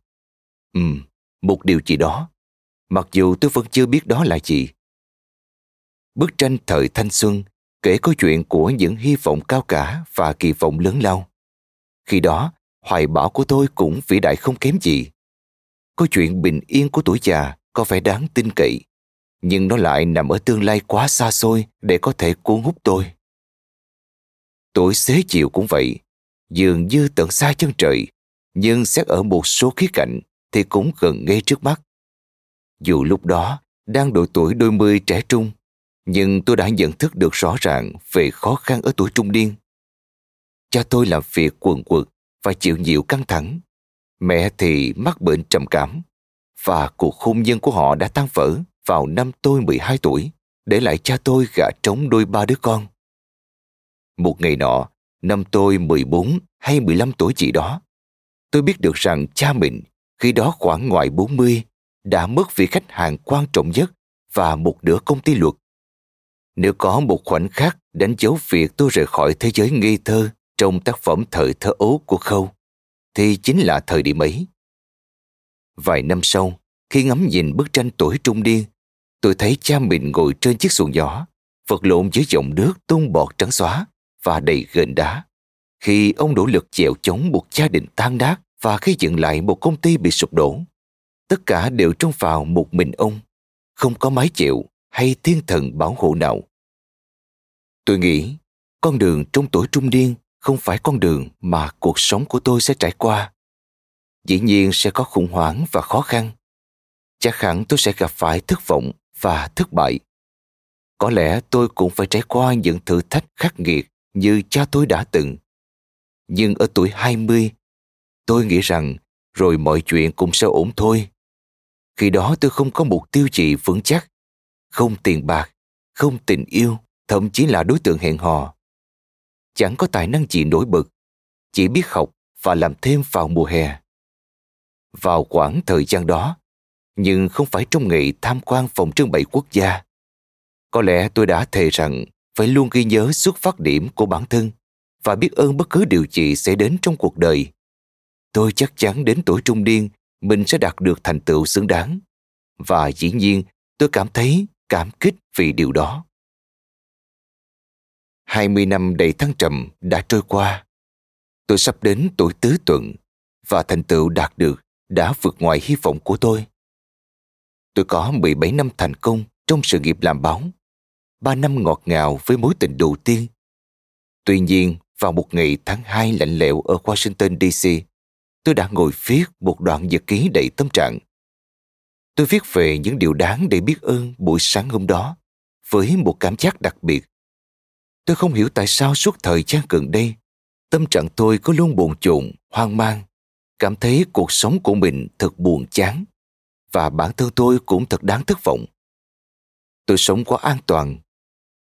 Ừm, một điều gì đó, mặc dù tôi vẫn chưa biết đó là gì. Bức tranh thời thanh xuân kể câu chuyện của những hy vọng cao cả và kỳ vọng lớn lao. Khi đó, hoài bão của tôi cũng vĩ đại không kém gì. Câu chuyện bình yên của tuổi già có vẻ đáng tin cậy, nhưng nó lại nằm ở tương lai quá xa xôi để có thể cuốn hút tôi. Tuổi xế chiều cũng vậy, dường như tận xa chân trời, nhưng xét ở một số khía cạnh thì cũng gần ngay trước mắt. Dù lúc đó đang độ tuổi đôi mươi trẻ trung, nhưng tôi đã nhận thức được rõ ràng về khó khăn ở tuổi trung niên. Cha tôi làm việc quần quật và chịu nhiều căng thẳng. Mẹ thì mắc bệnh trầm cảm và cuộc hôn nhân của họ đã tan vỡ vào năm tôi 12 tuổi, để lại cha tôi gả trống đôi ba đứa con. Một ngày nọ, năm tôi 14 hay 15 tuổi gì đó, tôi biết được rằng cha mình khi đó khoảng ngoài 40 đã mất vị khách hàng quan trọng nhất và một nửa công ty luật. Nếu có một khoảnh khắc đánh dấu việc tôi rời khỏi thế giới ngây thơ trong tác phẩm thời thơ ấu của Khâu, thì chính là thời điểm ấy. Vài năm sau, khi ngắm nhìn bức tranh tuổi trung niên, tôi thấy cha mình ngồi trên chiếc xuồng nhỏ, vật lộn dưới dòng nước tung bọt trắng xóa và đầy gền đá. Khi ông nỗ lực chèo chống một gia đình tan nát và khi dựng lại một công ty bị sụp đổ, tất cả đều trông vào một mình ông, không có mái chịu hay thiên thần bảo hộ nào. Tôi nghĩ con đường trong tuổi trung niên không phải con đường mà cuộc sống của tôi sẽ trải qua. Dĩ nhiên sẽ có khủng hoảng và khó khăn. Chắc hẳn tôi sẽ gặp phải thất vọng và thất bại. Có lẽ tôi cũng phải trải qua những thử thách khắc nghiệt như cha tôi đã từng. Nhưng ở tuổi 20, tôi nghĩ rằng rồi mọi chuyện cũng sẽ ổn thôi. Khi đó tôi không có mục tiêu gì vững chắc, không tiền bạc, không tình yêu, thậm chí là đối tượng hẹn hò. Chẳng có tài năng gì nổi bật, chỉ biết học và làm thêm vào mùa hè. Vào khoảng thời gian đó, nhưng không phải trong ngày tham quan phòng trưng bày quốc gia. Có lẽ tôi đã thề rằng phải luôn ghi nhớ xuất phát điểm của bản thân và biết ơn bất cứ điều gì sẽ đến trong cuộc đời. Tôi chắc chắn đến tuổi trung niên mình sẽ đạt được thành tựu xứng đáng. Và dĩ nhiên tôi cảm thấy cảm kích vì điều đó. 20 năm đầy thăng trầm đã trôi qua. Tôi sắp đến tuổi tứ tuần và thành tựu đạt được đã vượt ngoài hy vọng của tôi. Tôi có 17 năm thành công trong sự nghiệp làm báo, ba năm ngọt ngào với mối tình đầu tiên. Tuy nhiên, vào một ngày tháng 2 lạnh lẽo ở Washington DC, tôi đã ngồi viết một đoạn nhật ký đầy tâm trạng. Tôi viết về những điều đáng để biết ơn buổi sáng hôm đó, với một cảm giác đặc biệt. Tôi không hiểu tại sao suốt thời gian gần đây, tâm trạng tôi có luôn bồn chồn, hoang mang, cảm thấy cuộc sống của mình thật buồn chán và bản thân tôi cũng thật đáng thất vọng. Tôi sống quá an toàn.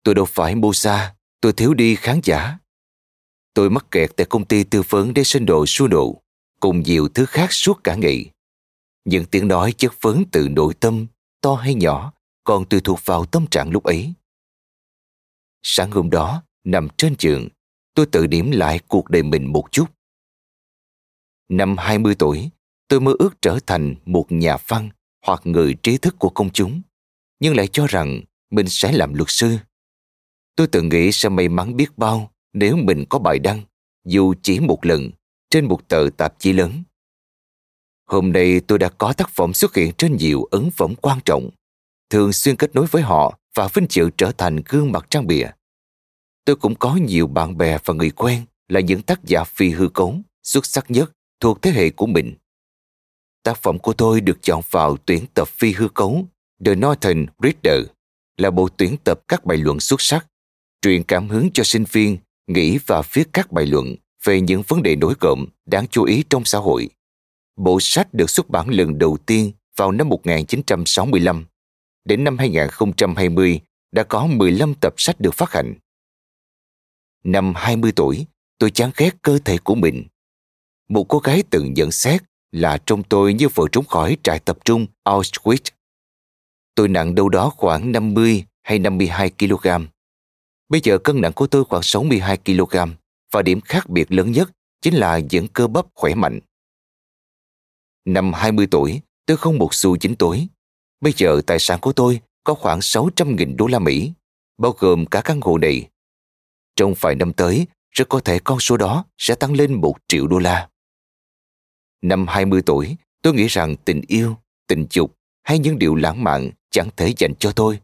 Tôi đâu phải mô xa, tôi thiếu đi khán giả. Tôi mắc kẹt tại công ty tư vấn để sinh đồ xua nộ, cùng nhiều thứ khác suốt cả ngày. Những tiếng nói chất vấn từ nội tâm, to hay nhỏ, còn tùy thuộc vào tâm trạng lúc ấy. Sáng hôm đó, nằm trên giường, tôi tự điểm lại cuộc đời mình một chút. Năm 20 tuổi, tôi mơ ước trở thành một nhà văn hoặc người trí thức của công chúng, nhưng lại cho rằng mình sẽ làm luật sư. Tôi tự nghĩ sẽ may mắn biết bao nếu mình có bài đăng, dù chỉ một lần, trên một tờ tạp chí lớn. Hôm nay tôi đã có tác phẩm xuất hiện trên nhiều ấn phẩm quan trọng, thường xuyên kết nối với họ và vinh dự trở thành gương mặt trang bìa. Tôi cũng có nhiều bạn bè và người quen là những tác giả phi hư cấu xuất sắc nhất thuộc thế hệ của mình. Tác phẩm của tôi được chọn vào tuyển tập phi hư cấu The Northern Reader là bộ tuyển tập các bài luận xuất sắc, truyền cảm hứng cho sinh viên nghĩ và viết các bài luận về những vấn đề nổi cộm đáng chú ý trong xã hội. Bộ sách được xuất bản lần đầu tiên vào năm 1965. Đến năm 2020 đã có 15 tập sách được phát hành. Năm 20 tuổi, tôi chán ghét cơ thể của mình. Một cô gái từng nhận xét là trông tôi như vừa trốn khỏi trại tập trung Auschwitz. Tôi nặng đâu đó khoảng 50 hay 52 kg. Bây giờ cân nặng của tôi khoảng 62 kg và điểm khác biệt lớn nhất chính là những cơ bắp khỏe mạnh. Năm 20 tuổi, tôi không một xu chính tối. Bây giờ tài sản của tôi có khoảng 600.000 đô la Mỹ, bao gồm cả căn hộ này. Trong vài năm tới, rất có thể con số đó sẽ tăng lên một triệu đô la. Năm 20 tuổi, tôi nghĩ rằng tình yêu, tình dục hay những điều lãng mạn chẳng thể dành cho tôi.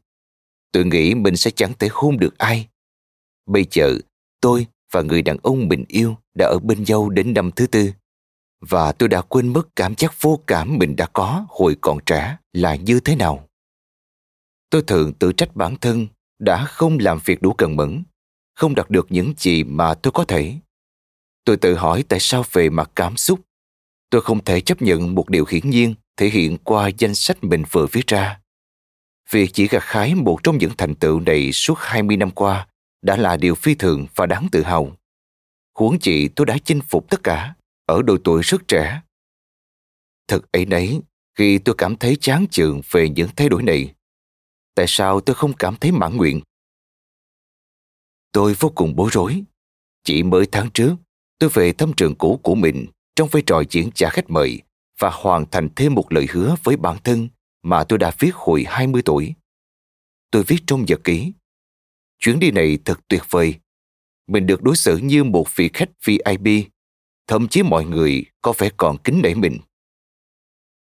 Tôi nghĩ mình sẽ chẳng thể hôn được ai. Bây giờ, tôi và người đàn ông mình yêu đã ở bên nhau đến năm thứ tư. Và tôi đã quên mất cảm giác vô cảm mình đã có hồi còn trẻ là như thế nào. Tôi thường tự trách bản thân đã không làm việc đủ cần mẫn, không đạt được những gì mà tôi có thể. Tôi tự hỏi tại sao về mặt cảm xúc, tôi không thể chấp nhận một điều hiển nhiên thể hiện qua danh sách mình vừa viết ra. Việc chỉ gặt khái một trong những thành tựu này suốt 20 năm qua đã là điều phi thường và đáng tự hào. Huống chị tôi đã chinh phục tất cả ở độ tuổi rất trẻ. Thật ấy nấy khi tôi cảm thấy chán chường về những thay đổi này. Tại sao tôi không cảm thấy mãn nguyện? Tôi vô cùng bối rối. Chỉ mới tháng trước, tôi về thăm trường cũ của mình trong vai trò diễn trả khách mời và hoàn thành thêm một lời hứa với bản thân mà tôi đã viết hồi 20 tuổi. Tôi viết trong nhật ký Chuyến đi này thật tuyệt vời. Mình được đối xử như một vị khách VIP, thậm chí mọi người có vẻ còn kính nể mình.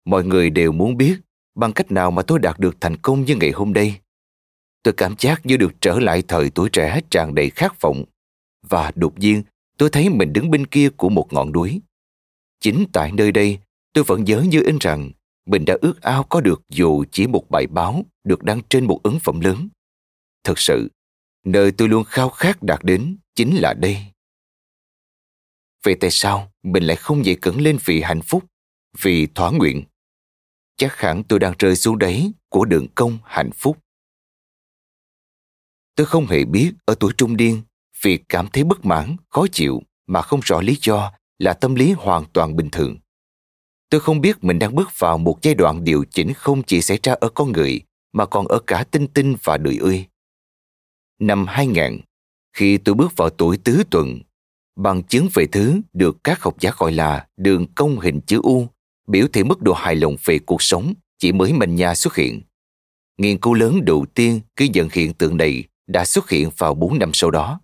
Mọi người đều muốn biết bằng cách nào mà tôi đạt được thành công như ngày hôm nay. Tôi cảm giác như được trở lại thời tuổi trẻ tràn đầy khát vọng. Và đột nhiên, tôi thấy mình đứng bên kia của một ngọn núi. Chính tại nơi đây, tôi vẫn nhớ như in rằng mình đã ước ao có được dù chỉ một bài báo được đăng trên một ấn phẩm lớn. Thật sự, Nơi tôi luôn khao khát đạt đến chính là đây. Vậy tại sao mình lại không dậy cẩn lên vì hạnh phúc, vì thỏa nguyện? Chắc hẳn tôi đang rơi xuống đáy của đường công hạnh phúc. Tôi không hề biết ở tuổi trung niên, việc cảm thấy bất mãn, khó chịu mà không rõ lý do là tâm lý hoàn toàn bình thường. Tôi không biết mình đang bước vào một giai đoạn điều chỉnh không chỉ xảy ra ở con người mà còn ở cả tinh tinh và đời ươi. Năm 2000, khi tôi bước vào tuổi tứ tuần, bằng chứng về thứ được các học giả gọi là đường cong hình chữ U, biểu thị mức độ hài lòng về cuộc sống chỉ mới manh nha xuất hiện. Nghiên cứu lớn đầu tiên ghi nhận hiện tượng này đã xuất hiện vào 4 năm sau đó.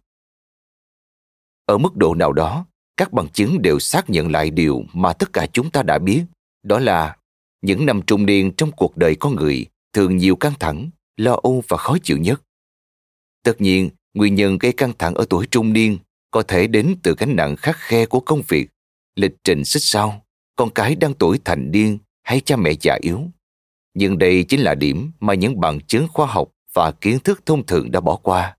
Ở mức độ nào đó, các bằng chứng đều xác nhận lại điều mà tất cả chúng ta đã biết, đó là những năm trung niên trong cuộc đời con người thường nhiều căng thẳng, lo âu và khó chịu nhất. Tất nhiên, nguyên nhân gây căng thẳng ở tuổi trung niên có thể đến từ gánh nặng khắc khe của công việc, lịch trình xích sao, con cái đang tuổi thành niên hay cha mẹ già yếu. Nhưng đây chính là điểm mà những bằng chứng khoa học và kiến thức thông thường đã bỏ qua.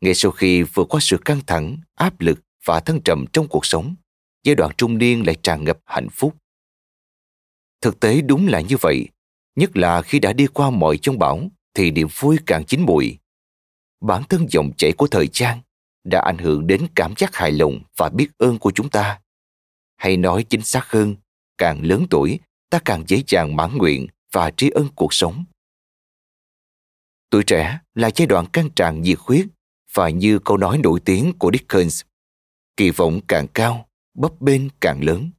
Ngay sau khi vượt qua sự căng thẳng, áp lực và thăng trầm trong cuộc sống, giai đoạn trung niên lại tràn ngập hạnh phúc. Thực tế đúng là như vậy, nhất là khi đã đi qua mọi chông bão thì niềm vui càng chín mùi bản thân dòng chảy của thời gian đã ảnh hưởng đến cảm giác hài lòng và biết ơn của chúng ta. Hay nói chính xác hơn, càng lớn tuổi, ta càng dễ dàng mãn nguyện và tri ân cuộc sống. Tuổi trẻ là giai đoạn căng tràn nhiệt huyết và như câu nói nổi tiếng của Dickens, kỳ vọng càng cao, bấp bênh càng lớn.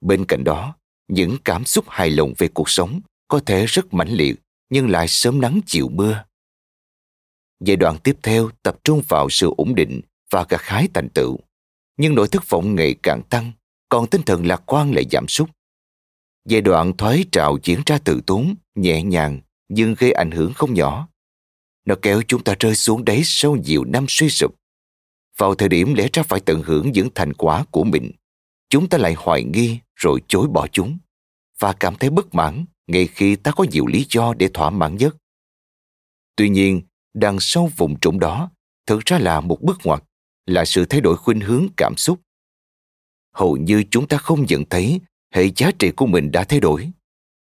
Bên cạnh đó, những cảm xúc hài lòng về cuộc sống có thể rất mãnh liệt nhưng lại sớm nắng chiều mưa. Giai đoạn tiếp theo tập trung vào sự ổn định và gặt hái thành tựu. nhưng nỗi thất vọng ngày càng tăng, còn tinh thần lạc quan lại giảm sút. Giai đoạn thoái trào diễn ra tự tốn, nhẹ nhàng nhưng gây ảnh hưởng không nhỏ. Nó kéo chúng ta rơi xuống đáy sau nhiều năm suy sụp. Vào thời điểm lẽ ra phải tận hưởng những thành quả của mình, chúng ta lại hoài nghi rồi chối bỏ chúng và cảm thấy bất mãn ngay khi ta có nhiều lý do để thỏa mãn nhất. Tuy nhiên, đằng sau vùng trũng đó thực ra là một bước ngoặt, là sự thay đổi khuynh hướng cảm xúc. Hầu như chúng ta không nhận thấy hệ giá trị của mình đã thay đổi.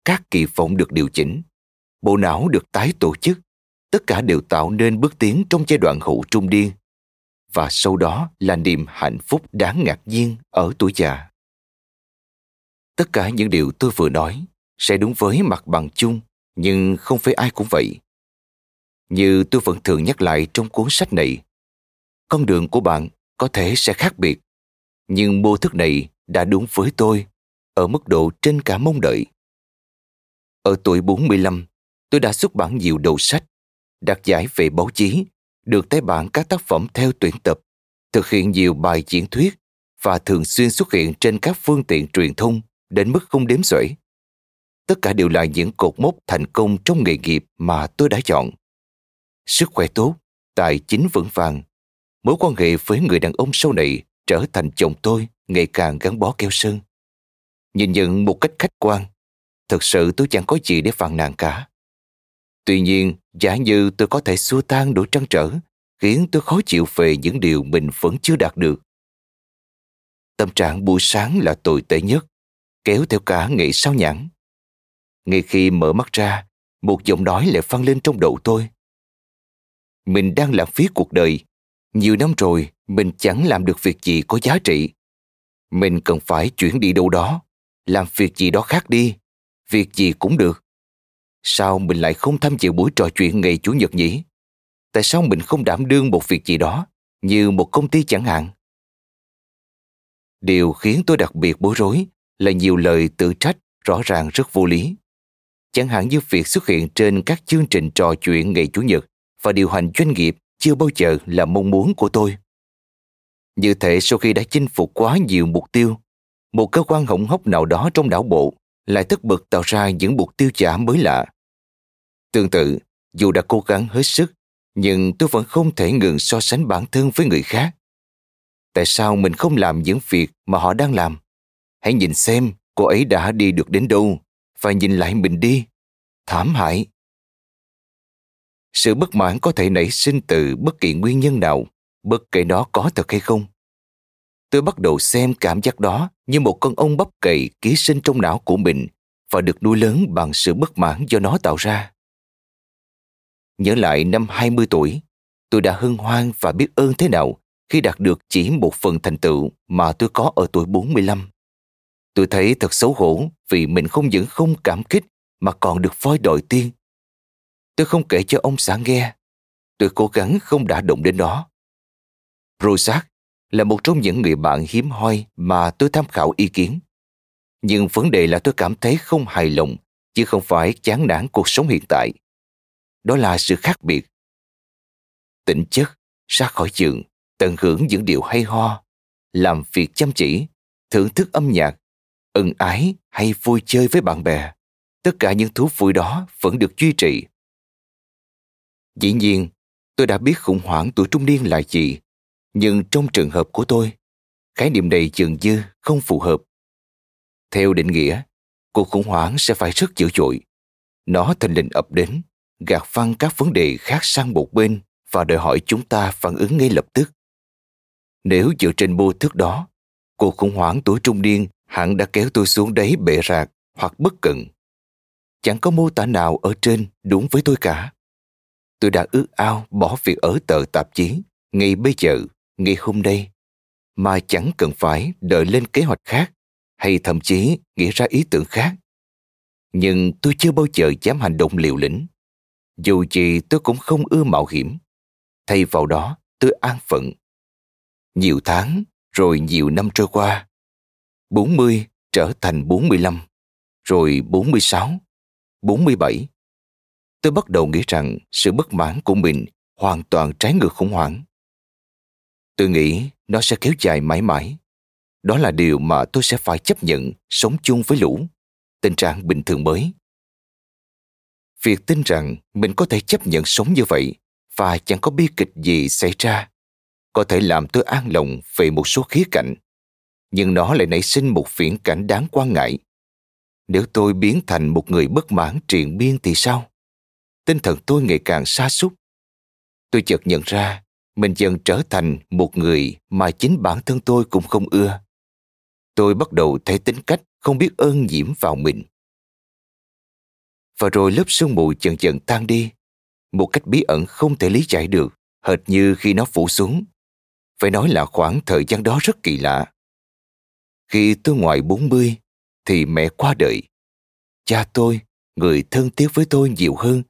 Các kỳ vọng được điều chỉnh, bộ não được tái tổ chức, tất cả đều tạo nên bước tiến trong giai đoạn hậu trung niên. Và sau đó là niềm hạnh phúc đáng ngạc nhiên ở tuổi già. Tất cả những điều tôi vừa nói sẽ đúng với mặt bằng chung, nhưng không phải ai cũng vậy. Như tôi vẫn thường nhắc lại trong cuốn sách này, con đường của bạn có thể sẽ khác biệt, nhưng mô thức này đã đúng với tôi ở mức độ trên cả mong đợi. Ở tuổi 45, tôi đã xuất bản nhiều đầu sách, đạt giải về báo chí, được tái bản các tác phẩm theo tuyển tập, thực hiện nhiều bài diễn thuyết và thường xuyên xuất hiện trên các phương tiện truyền thông đến mức không đếm xuể. Tất cả đều là những cột mốc thành công trong nghề nghiệp mà tôi đã chọn. Sức khỏe tốt, tài chính vững vàng, mối quan hệ với người đàn ông sau này trở thành chồng tôi ngày càng gắn bó keo sơn. Nhìn nhận một cách khách quan, thực sự tôi chẳng có gì để phàn nàn cả. Tuy nhiên, giả như tôi có thể xua tan nỗi trăn trở, khiến tôi khó chịu về những điều mình vẫn chưa đạt được. Tâm trạng buổi sáng là tồi tệ nhất, kéo theo cả ngày sao nhãn. Ngay khi mở mắt ra, một giọng nói lại vang lên trong đầu tôi. Mình đang lãng phí cuộc đời. Nhiều năm rồi, mình chẳng làm được việc gì có giá trị. Mình cần phải chuyển đi đâu đó, làm việc gì đó khác đi. Việc gì cũng được. Sao mình lại không tham dự buổi trò chuyện ngày Chủ nhật nhỉ? Tại sao mình không đảm đương một việc gì đó, như một công ty chẳng hạn? Điều khiến tôi đặc biệt bối rối là nhiều lời tự trách rõ ràng rất vô lý. Chẳng hạn như việc xuất hiện trên các chương trình trò chuyện ngày Chủ nhật và điều hành doanh nghiệp chưa bao giờ là mong muốn của tôi. Như thể sau khi đã chinh phục quá nhiều mục tiêu, một cơ quan hỏng hóc nào đó trong đảo bộ lại tất bật tạo ra những mục tiêu giả mới lạ. Tương tự, dù đã cố gắng hết sức, nhưng tôi vẫn không thể ngừng so sánh bản thân với người khác. Tại sao mình không làm những việc mà họ đang làm? Hãy nhìn xem cô ấy đã đi được đến đâu và nhìn lại mình đi. Thảm hại. Sự bất mãn có thể nảy sinh từ bất kỳ nguyên nhân nào, bất kể nó có thật hay không. Tôi bắt đầu xem cảm giác đó như một con ong bắp cày ký sinh trong não của mình và được nuôi lớn bằng sự bất mãn do nó tạo ra. Nhớ lại năm 20 tuổi, tôi đã hân hoan và biết ơn thế nào khi đạt được chỉ một phần thành tựu mà tôi có ở tuổi 45. Tôi thấy thật xấu hổ vì mình không những không cảm kích mà còn được voi đòi tiên. Tôi không kể cho ông xã nghe. Tôi cố gắng không đả động đến nó. Rosak là một trong những người bạn hiếm hoi mà tôi tham khảo ý kiến. Nhưng vấn đề là tôi cảm thấy không hài lòng, chứ không phải chán nản cuộc sống hiện tại. Đó là sự khác biệt. Tỉnh chất, ra khỏi giường, tận hưởng những điều hay ho, làm việc chăm chỉ, thưởng thức âm nhạc, ân ái hay vui chơi với bạn bè. Tất cả những thú vui đó vẫn được duy trì. Dĩ nhiên, tôi đã biết khủng hoảng tuổi trung niên là gì nhưng trong trường hợp của tôi, khái niệm này dường như không phù hợp. Theo định nghĩa, cuộc khủng hoảng sẽ phải rất dữ dội. Nó thành lình ập đến, gạt phăng các vấn đề khác sang một bên và đòi hỏi chúng ta phản ứng ngay lập tức. Nếu dựa trên mô thức đó, cuộc khủng hoảng tuổi trung niên hẳn đã kéo tôi xuống đáy bệ rạc hoặc bất cận. Chẳng có mô tả nào ở trên đúng với tôi cả. Tôi đã ước ao bỏ việc ở tờ tạp chí ngay bây giờ ngay hôm nay mà chẳng cần phải đợi lên kế hoạch khác hay thậm chí nghĩ ra ý tưởng khác. Nhưng tôi chưa bao giờ dám hành động liều lĩnh. Dù gì tôi cũng không ưa mạo hiểm. Thay vào đó, tôi an phận. Nhiều tháng, rồi nhiều năm trôi qua. 40 trở thành 45, rồi 46, 47. Tôi bắt đầu nghĩ rằng sự bất mãn của mình hoàn toàn trái ngược khủng hoảng. Tôi nghĩ nó sẽ kéo dài mãi mãi. Đó là điều mà tôi sẽ phải chấp nhận sống chung với lũ, tình trạng bình thường mới. Việc tin rằng mình có thể chấp nhận sống như vậy và chẳng có bi kịch gì xảy ra có thể làm tôi an lòng về một số khía cạnh nhưng nó lại nảy sinh một viễn cảnh đáng quan ngại nếu tôi biến thành một người bất mãn triền biên thì sao tinh thần tôi ngày càng xa xúc, tôi chợt nhận ra mình dần trở thành một người mà chính bản thân tôi cũng không ưa. Tôi bắt đầu thấy tính cách không biết ơn nhiễm vào mình. Và rồi lớp sương mù dần dần tan đi. Một cách bí ẩn không thể lý giải được hệt như khi nó phủ xuống. Phải nói là khoảng thời gian đó rất kỳ lạ. Khi tôi ngoài 40 thì mẹ qua đời. Cha tôi người thân thiết với tôi nhiều hơn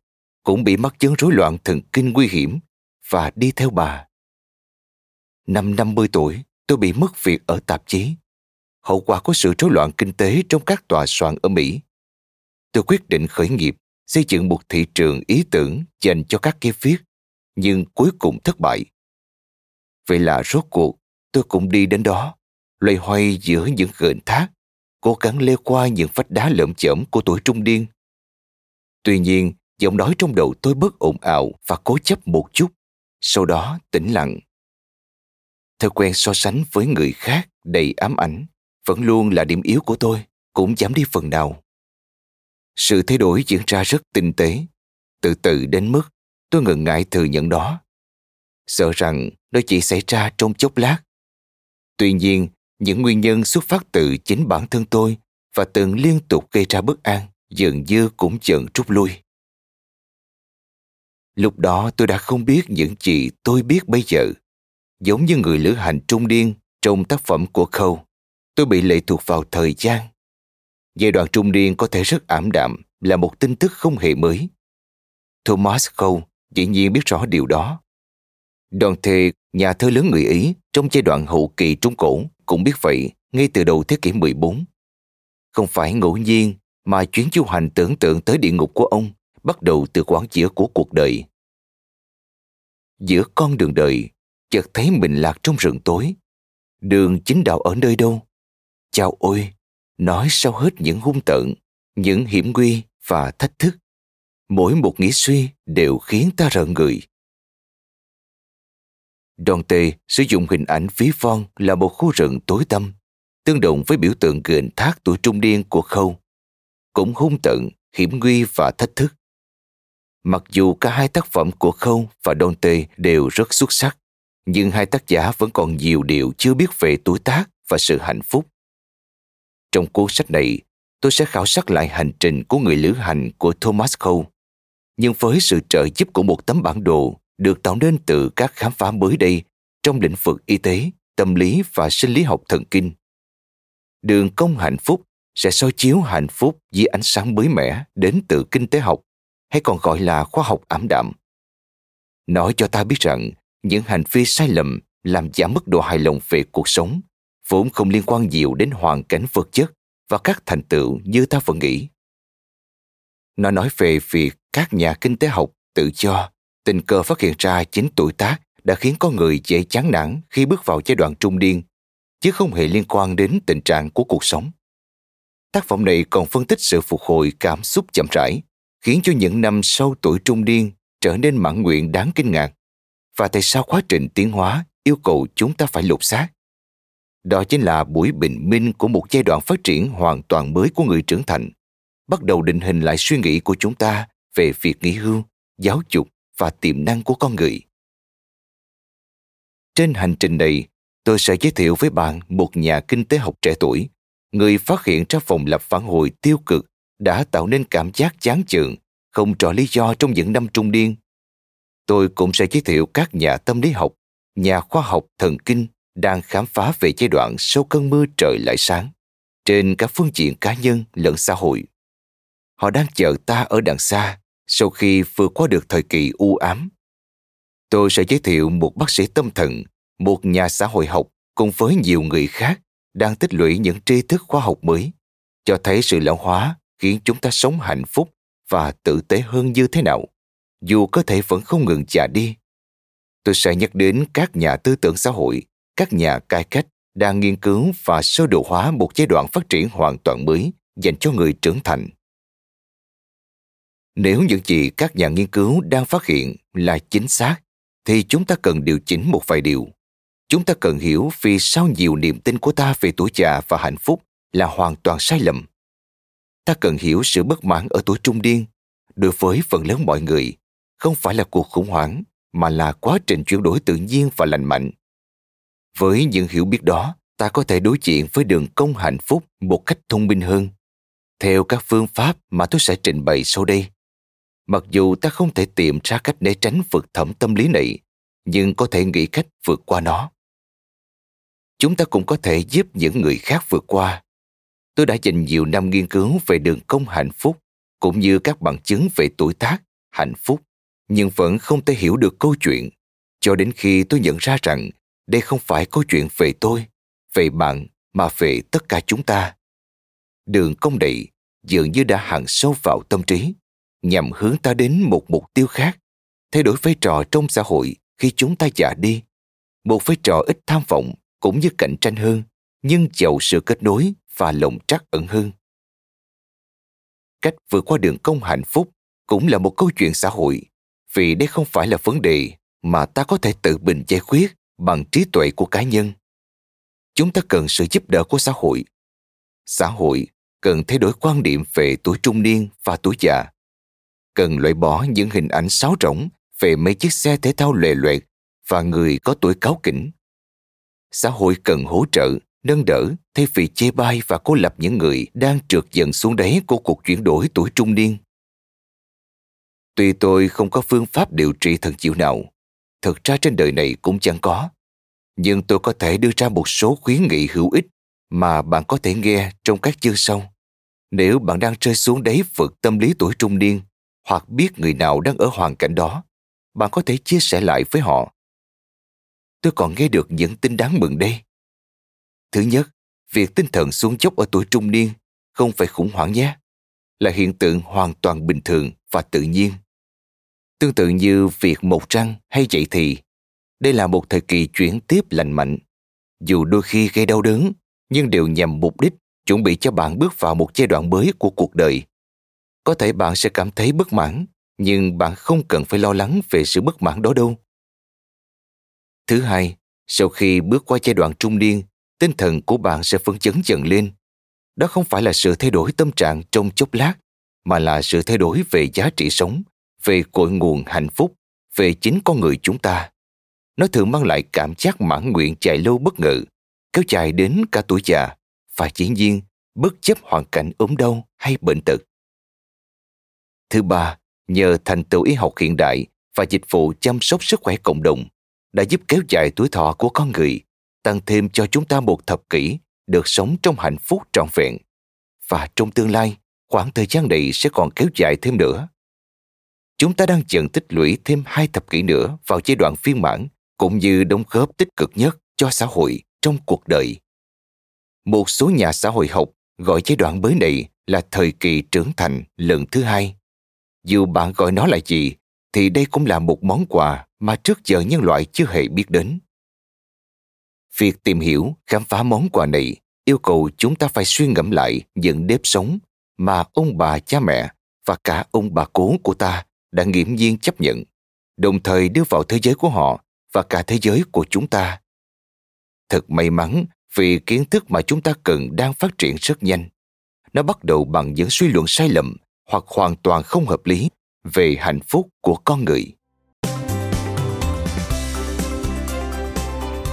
cũng bị mắc chứng rối loạn thần kinh nguy hiểm và đi theo bà. Năm 50 tuổi, tôi bị mất việc ở tạp chí. Hậu quả của sự rối loạn kinh tế trong các tòa soạn ở Mỹ. Tôi quyết định khởi nghiệp, xây dựng một thị trường ý tưởng dành cho các kia viết, nhưng cuối cùng thất bại. Vậy là rốt cuộc, tôi cũng đi đến đó, loay hoay giữa những gợn thác, cố gắng leo qua những vách đá lởm chởm của tuổi trung niên. Tuy nhiên, giọng nói trong đầu tôi bớt ồn ào và cố chấp một chút, sau đó tĩnh lặng. Thói quen so sánh với người khác đầy ám ảnh vẫn luôn là điểm yếu của tôi, cũng giảm đi phần nào. Sự thay đổi diễn ra rất tinh tế, từ từ đến mức tôi ngần ngại thừa nhận đó. Sợ rằng nó chỉ xảy ra trong chốc lát. Tuy nhiên, những nguyên nhân xuất phát từ chính bản thân tôi và từng liên tục gây ra bất an dường như cũng chợn rút lui. Lúc đó tôi đã không biết những gì tôi biết bây giờ. Giống như người lữ hành trung niên trong tác phẩm của Khâu, tôi bị lệ thuộc vào thời gian. Giai đoạn trung niên có thể rất ảm đạm là một tin tức không hề mới. Thomas Khâu dĩ nhiên biết rõ điều đó. Dante, nhà thơ lớn người Ý trong giai đoạn hậu kỳ Trung Cổ cũng biết vậy ngay từ đầu thế kỷ 14. Không phải ngẫu nhiên mà chuyến du hành tưởng tượng tới địa ngục của ông bắt đầu từ quán giữa của cuộc đời. Giữa con đường đời, chợt thấy mình lạc trong rừng tối. Đường chính đạo ở nơi đâu? Chào ôi, nói sau hết những hung tợn, những hiểm nguy và thách thức. Mỗi một nghĩ suy đều khiến ta rợn người. Dante sử dụng hình ảnh ví von là một khu rừng tối tăm, tương đồng với biểu tượng gền thác tuổi trung niên của Khâu. Cũng hung tận, hiểm nguy và thách thức. Mặc dù cả hai tác phẩm của Khâu và Dante đều rất xuất sắc, nhưng hai tác giả vẫn còn nhiều điều chưa biết về tuổi tác và sự hạnh phúc. Trong cuốn sách này, tôi sẽ khảo sát lại hành trình của người lữ hành của Thomas Cole, nhưng với sự trợ giúp của một tấm bản đồ được tạo nên từ các khám phá mới đây trong lĩnh vực y tế, tâm lý và sinh lý học thần kinh. Đường công hạnh phúc sẽ soi chiếu hạnh phúc dưới ánh sáng mới mẻ đến từ kinh tế học hay còn gọi là khoa học ảm đạm. Nói cho ta biết rằng những hành vi sai lầm làm giảm mức độ hài lòng về cuộc sống vốn không liên quan nhiều đến hoàn cảnh vật chất và các thành tựu như ta vẫn nghĩ. Nó nói về việc các nhà kinh tế học tự cho tình cờ phát hiện ra chính tuổi tác đã khiến con người dễ chán nản khi bước vào giai đoạn trung niên, chứ không hề liên quan đến tình trạng của cuộc sống. Tác phẩm này còn phân tích sự phục hồi cảm xúc chậm rãi, khiến cho những năm sau tuổi trung niên trở nên mãn nguyện đáng kinh ngạc. Và tại sao quá trình tiến hóa yêu cầu chúng ta phải lột xác? Đó chính là buổi bình minh của một giai đoạn phát triển hoàn toàn mới của người trưởng thành, bắt đầu định hình lại suy nghĩ của chúng ta về việc nghỉ hưu, giáo dục và tiềm năng của con người. Trên hành trình này, tôi sẽ giới thiệu với bạn một nhà kinh tế học trẻ tuổi, người phát hiện ra vòng lặp phản hồi tiêu cực đã tạo nên cảm giác chán chường, không rõ lý do trong những năm trung niên. Tôi cũng sẽ giới thiệu các nhà tâm lý học, nhà khoa học thần kinh đang khám phá về giai đoạn sau cơn mưa trời lại sáng, trên các phương diện cá nhân lẫn xã hội. Họ đang chờ ta ở đằng xa sau khi vượt qua được thời kỳ u ám. Tôi sẽ giới thiệu một bác sĩ tâm thần, một nhà xã hội học cùng với nhiều người khác đang tích lũy những tri thức khoa học mới, cho thấy sự lão hóa khiến chúng ta sống hạnh phúc và tử tế hơn như thế nào, dù có thể vẫn không ngừng già đi. Tôi sẽ nhắc đến các nhà tư tưởng xã hội, các nhà cải cách đang nghiên cứu và sơ đồ hóa một giai đoạn phát triển hoàn toàn mới dành cho người trưởng thành. Nếu những gì các nhà nghiên cứu đang phát hiện là chính xác, thì chúng ta cần điều chỉnh một vài điều. Chúng ta cần hiểu vì sao nhiều niềm tin của ta về tuổi già và hạnh phúc là hoàn toàn sai lầm. Ta cần hiểu sự bất mãn ở tuổi trung niên đối với phần lớn mọi người không phải là cuộc khủng hoảng mà là quá trình chuyển đổi tự nhiên và lành mạnh. Với những hiểu biết đó, ta có thể đối diện với đường công hạnh phúc một cách thông minh hơn. Theo các phương pháp mà tôi sẽ trình bày sau đây. Mặc dù ta không thể tìm ra cách để tránh vượt thẩm tâm lý này, nhưng có thể nghĩ cách vượt qua nó. Chúng ta cũng có thể giúp những người khác vượt qua. Tôi đã dành nhiều năm nghiên cứu về đường công hạnh phúc, cũng như các bằng chứng về tuổi tác, hạnh phúc, nhưng vẫn không thể hiểu được câu chuyện, cho đến khi tôi nhận ra rằng đây không phải câu chuyện về tôi, về bạn, mà về tất cả chúng ta. Đường công này dường như đã hằn sâu vào tâm trí nhằm hướng ta đến một mục tiêu khác, thay đổi vai trò trong xã hội khi chúng ta già đi. Một vai trò ít tham vọng cũng như cạnh tranh hơn, nhưng giàu sự kết nối và lòng trắc ẩn hơn. Cách vượt qua đường công hạnh phúc cũng là một câu chuyện xã hội, vì đây không phải là vấn đề mà ta có thể tự mình giải quyết bằng trí tuệ của cá nhân. Chúng ta cần sự giúp đỡ của xã hội. Xã hội cần thay đổi quan điểm về tuổi trung niên và tuổi già cần loại bỏ những hình ảnh sáo rỗng về mấy chiếc xe thể thao lệ loẹt và người có tuổi cáo kỉnh. Xã hội cần hỗ trợ, nâng đỡ thay vì chê bai và cô lập những người đang trượt dần xuống đáy của cuộc chuyển đổi tuổi trung niên. Tuy tôi không có phương pháp điều trị thần chịu nào, thực ra trên đời này cũng chẳng có, nhưng tôi có thể đưa ra một số khuyến nghị hữu ích mà bạn có thể nghe trong các chương sau. Nếu bạn đang rơi xuống đáy vực tâm lý tuổi trung niên, hoặc biết người nào đang ở hoàn cảnh đó, bạn có thể chia sẻ lại với họ. Tôi còn nghe được những tin đáng mừng đây. Thứ nhất, việc tinh thần xuống dốc ở tuổi trung niên không phải khủng hoảng nhé, là hiện tượng hoàn toàn bình thường và tự nhiên. Tương tự như việc một răng hay dậy thì, đây là một thời kỳ chuyển tiếp lành mạnh. Dù đôi khi gây đau đớn, nhưng đều nhằm mục đích chuẩn bị cho bạn bước vào một giai đoạn mới của cuộc đời có thể bạn sẽ cảm thấy bất mãn nhưng bạn không cần phải lo lắng về sự bất mãn đó đâu thứ hai sau khi bước qua giai đoạn trung niên tinh thần của bạn sẽ phấn chấn dần lên. Đó không phải là sự thay đổi tâm trạng trong chốc lát mà là sự thay đổi về giá trị sống về cội nguồn hạnh phúc về chính con người chúng ta. Nó thường mang lại cảm giác mãn nguyện dài lâu bất ngờ kéo dài đến cả tuổi già và dĩ nhiên bất chấp hoàn cảnh ốm đau hay bệnh tật. Thứ ba, nhờ thành tựu y học hiện đại và dịch vụ chăm sóc sức khỏe cộng đồng đã giúp kéo dài tuổi thọ của con người, tăng thêm cho chúng ta một thập kỷ được sống trong hạnh phúc trọn vẹn. Và trong tương lai, khoảng thời gian này sẽ còn kéo dài thêm nữa. Chúng ta đang dần tích lũy thêm hai thập kỷ nữa vào giai đoạn phiên mãn cũng như đóng góp tích cực nhất cho xã hội trong cuộc đời. Một số nhà xã hội học gọi giai đoạn mới này là thời kỳ trưởng thành lần thứ hai dù bạn gọi nó là gì, thì đây cũng là một món quà mà trước giờ nhân loại chưa hề biết đến. Việc tìm hiểu, khám phá món quà này yêu cầu chúng ta phải suy ngẫm lại những nếp sống mà ông bà cha mẹ và cả ông bà cố của ta đã nghiễm nhiên chấp nhận, đồng thời đưa vào thế giới của họ và cả thế giới của chúng ta. Thật may mắn vì kiến thức mà chúng ta cần đang phát triển rất nhanh. Nó bắt đầu bằng những suy luận sai lầm hoặc hoàn toàn không hợp lý về hạnh phúc của con người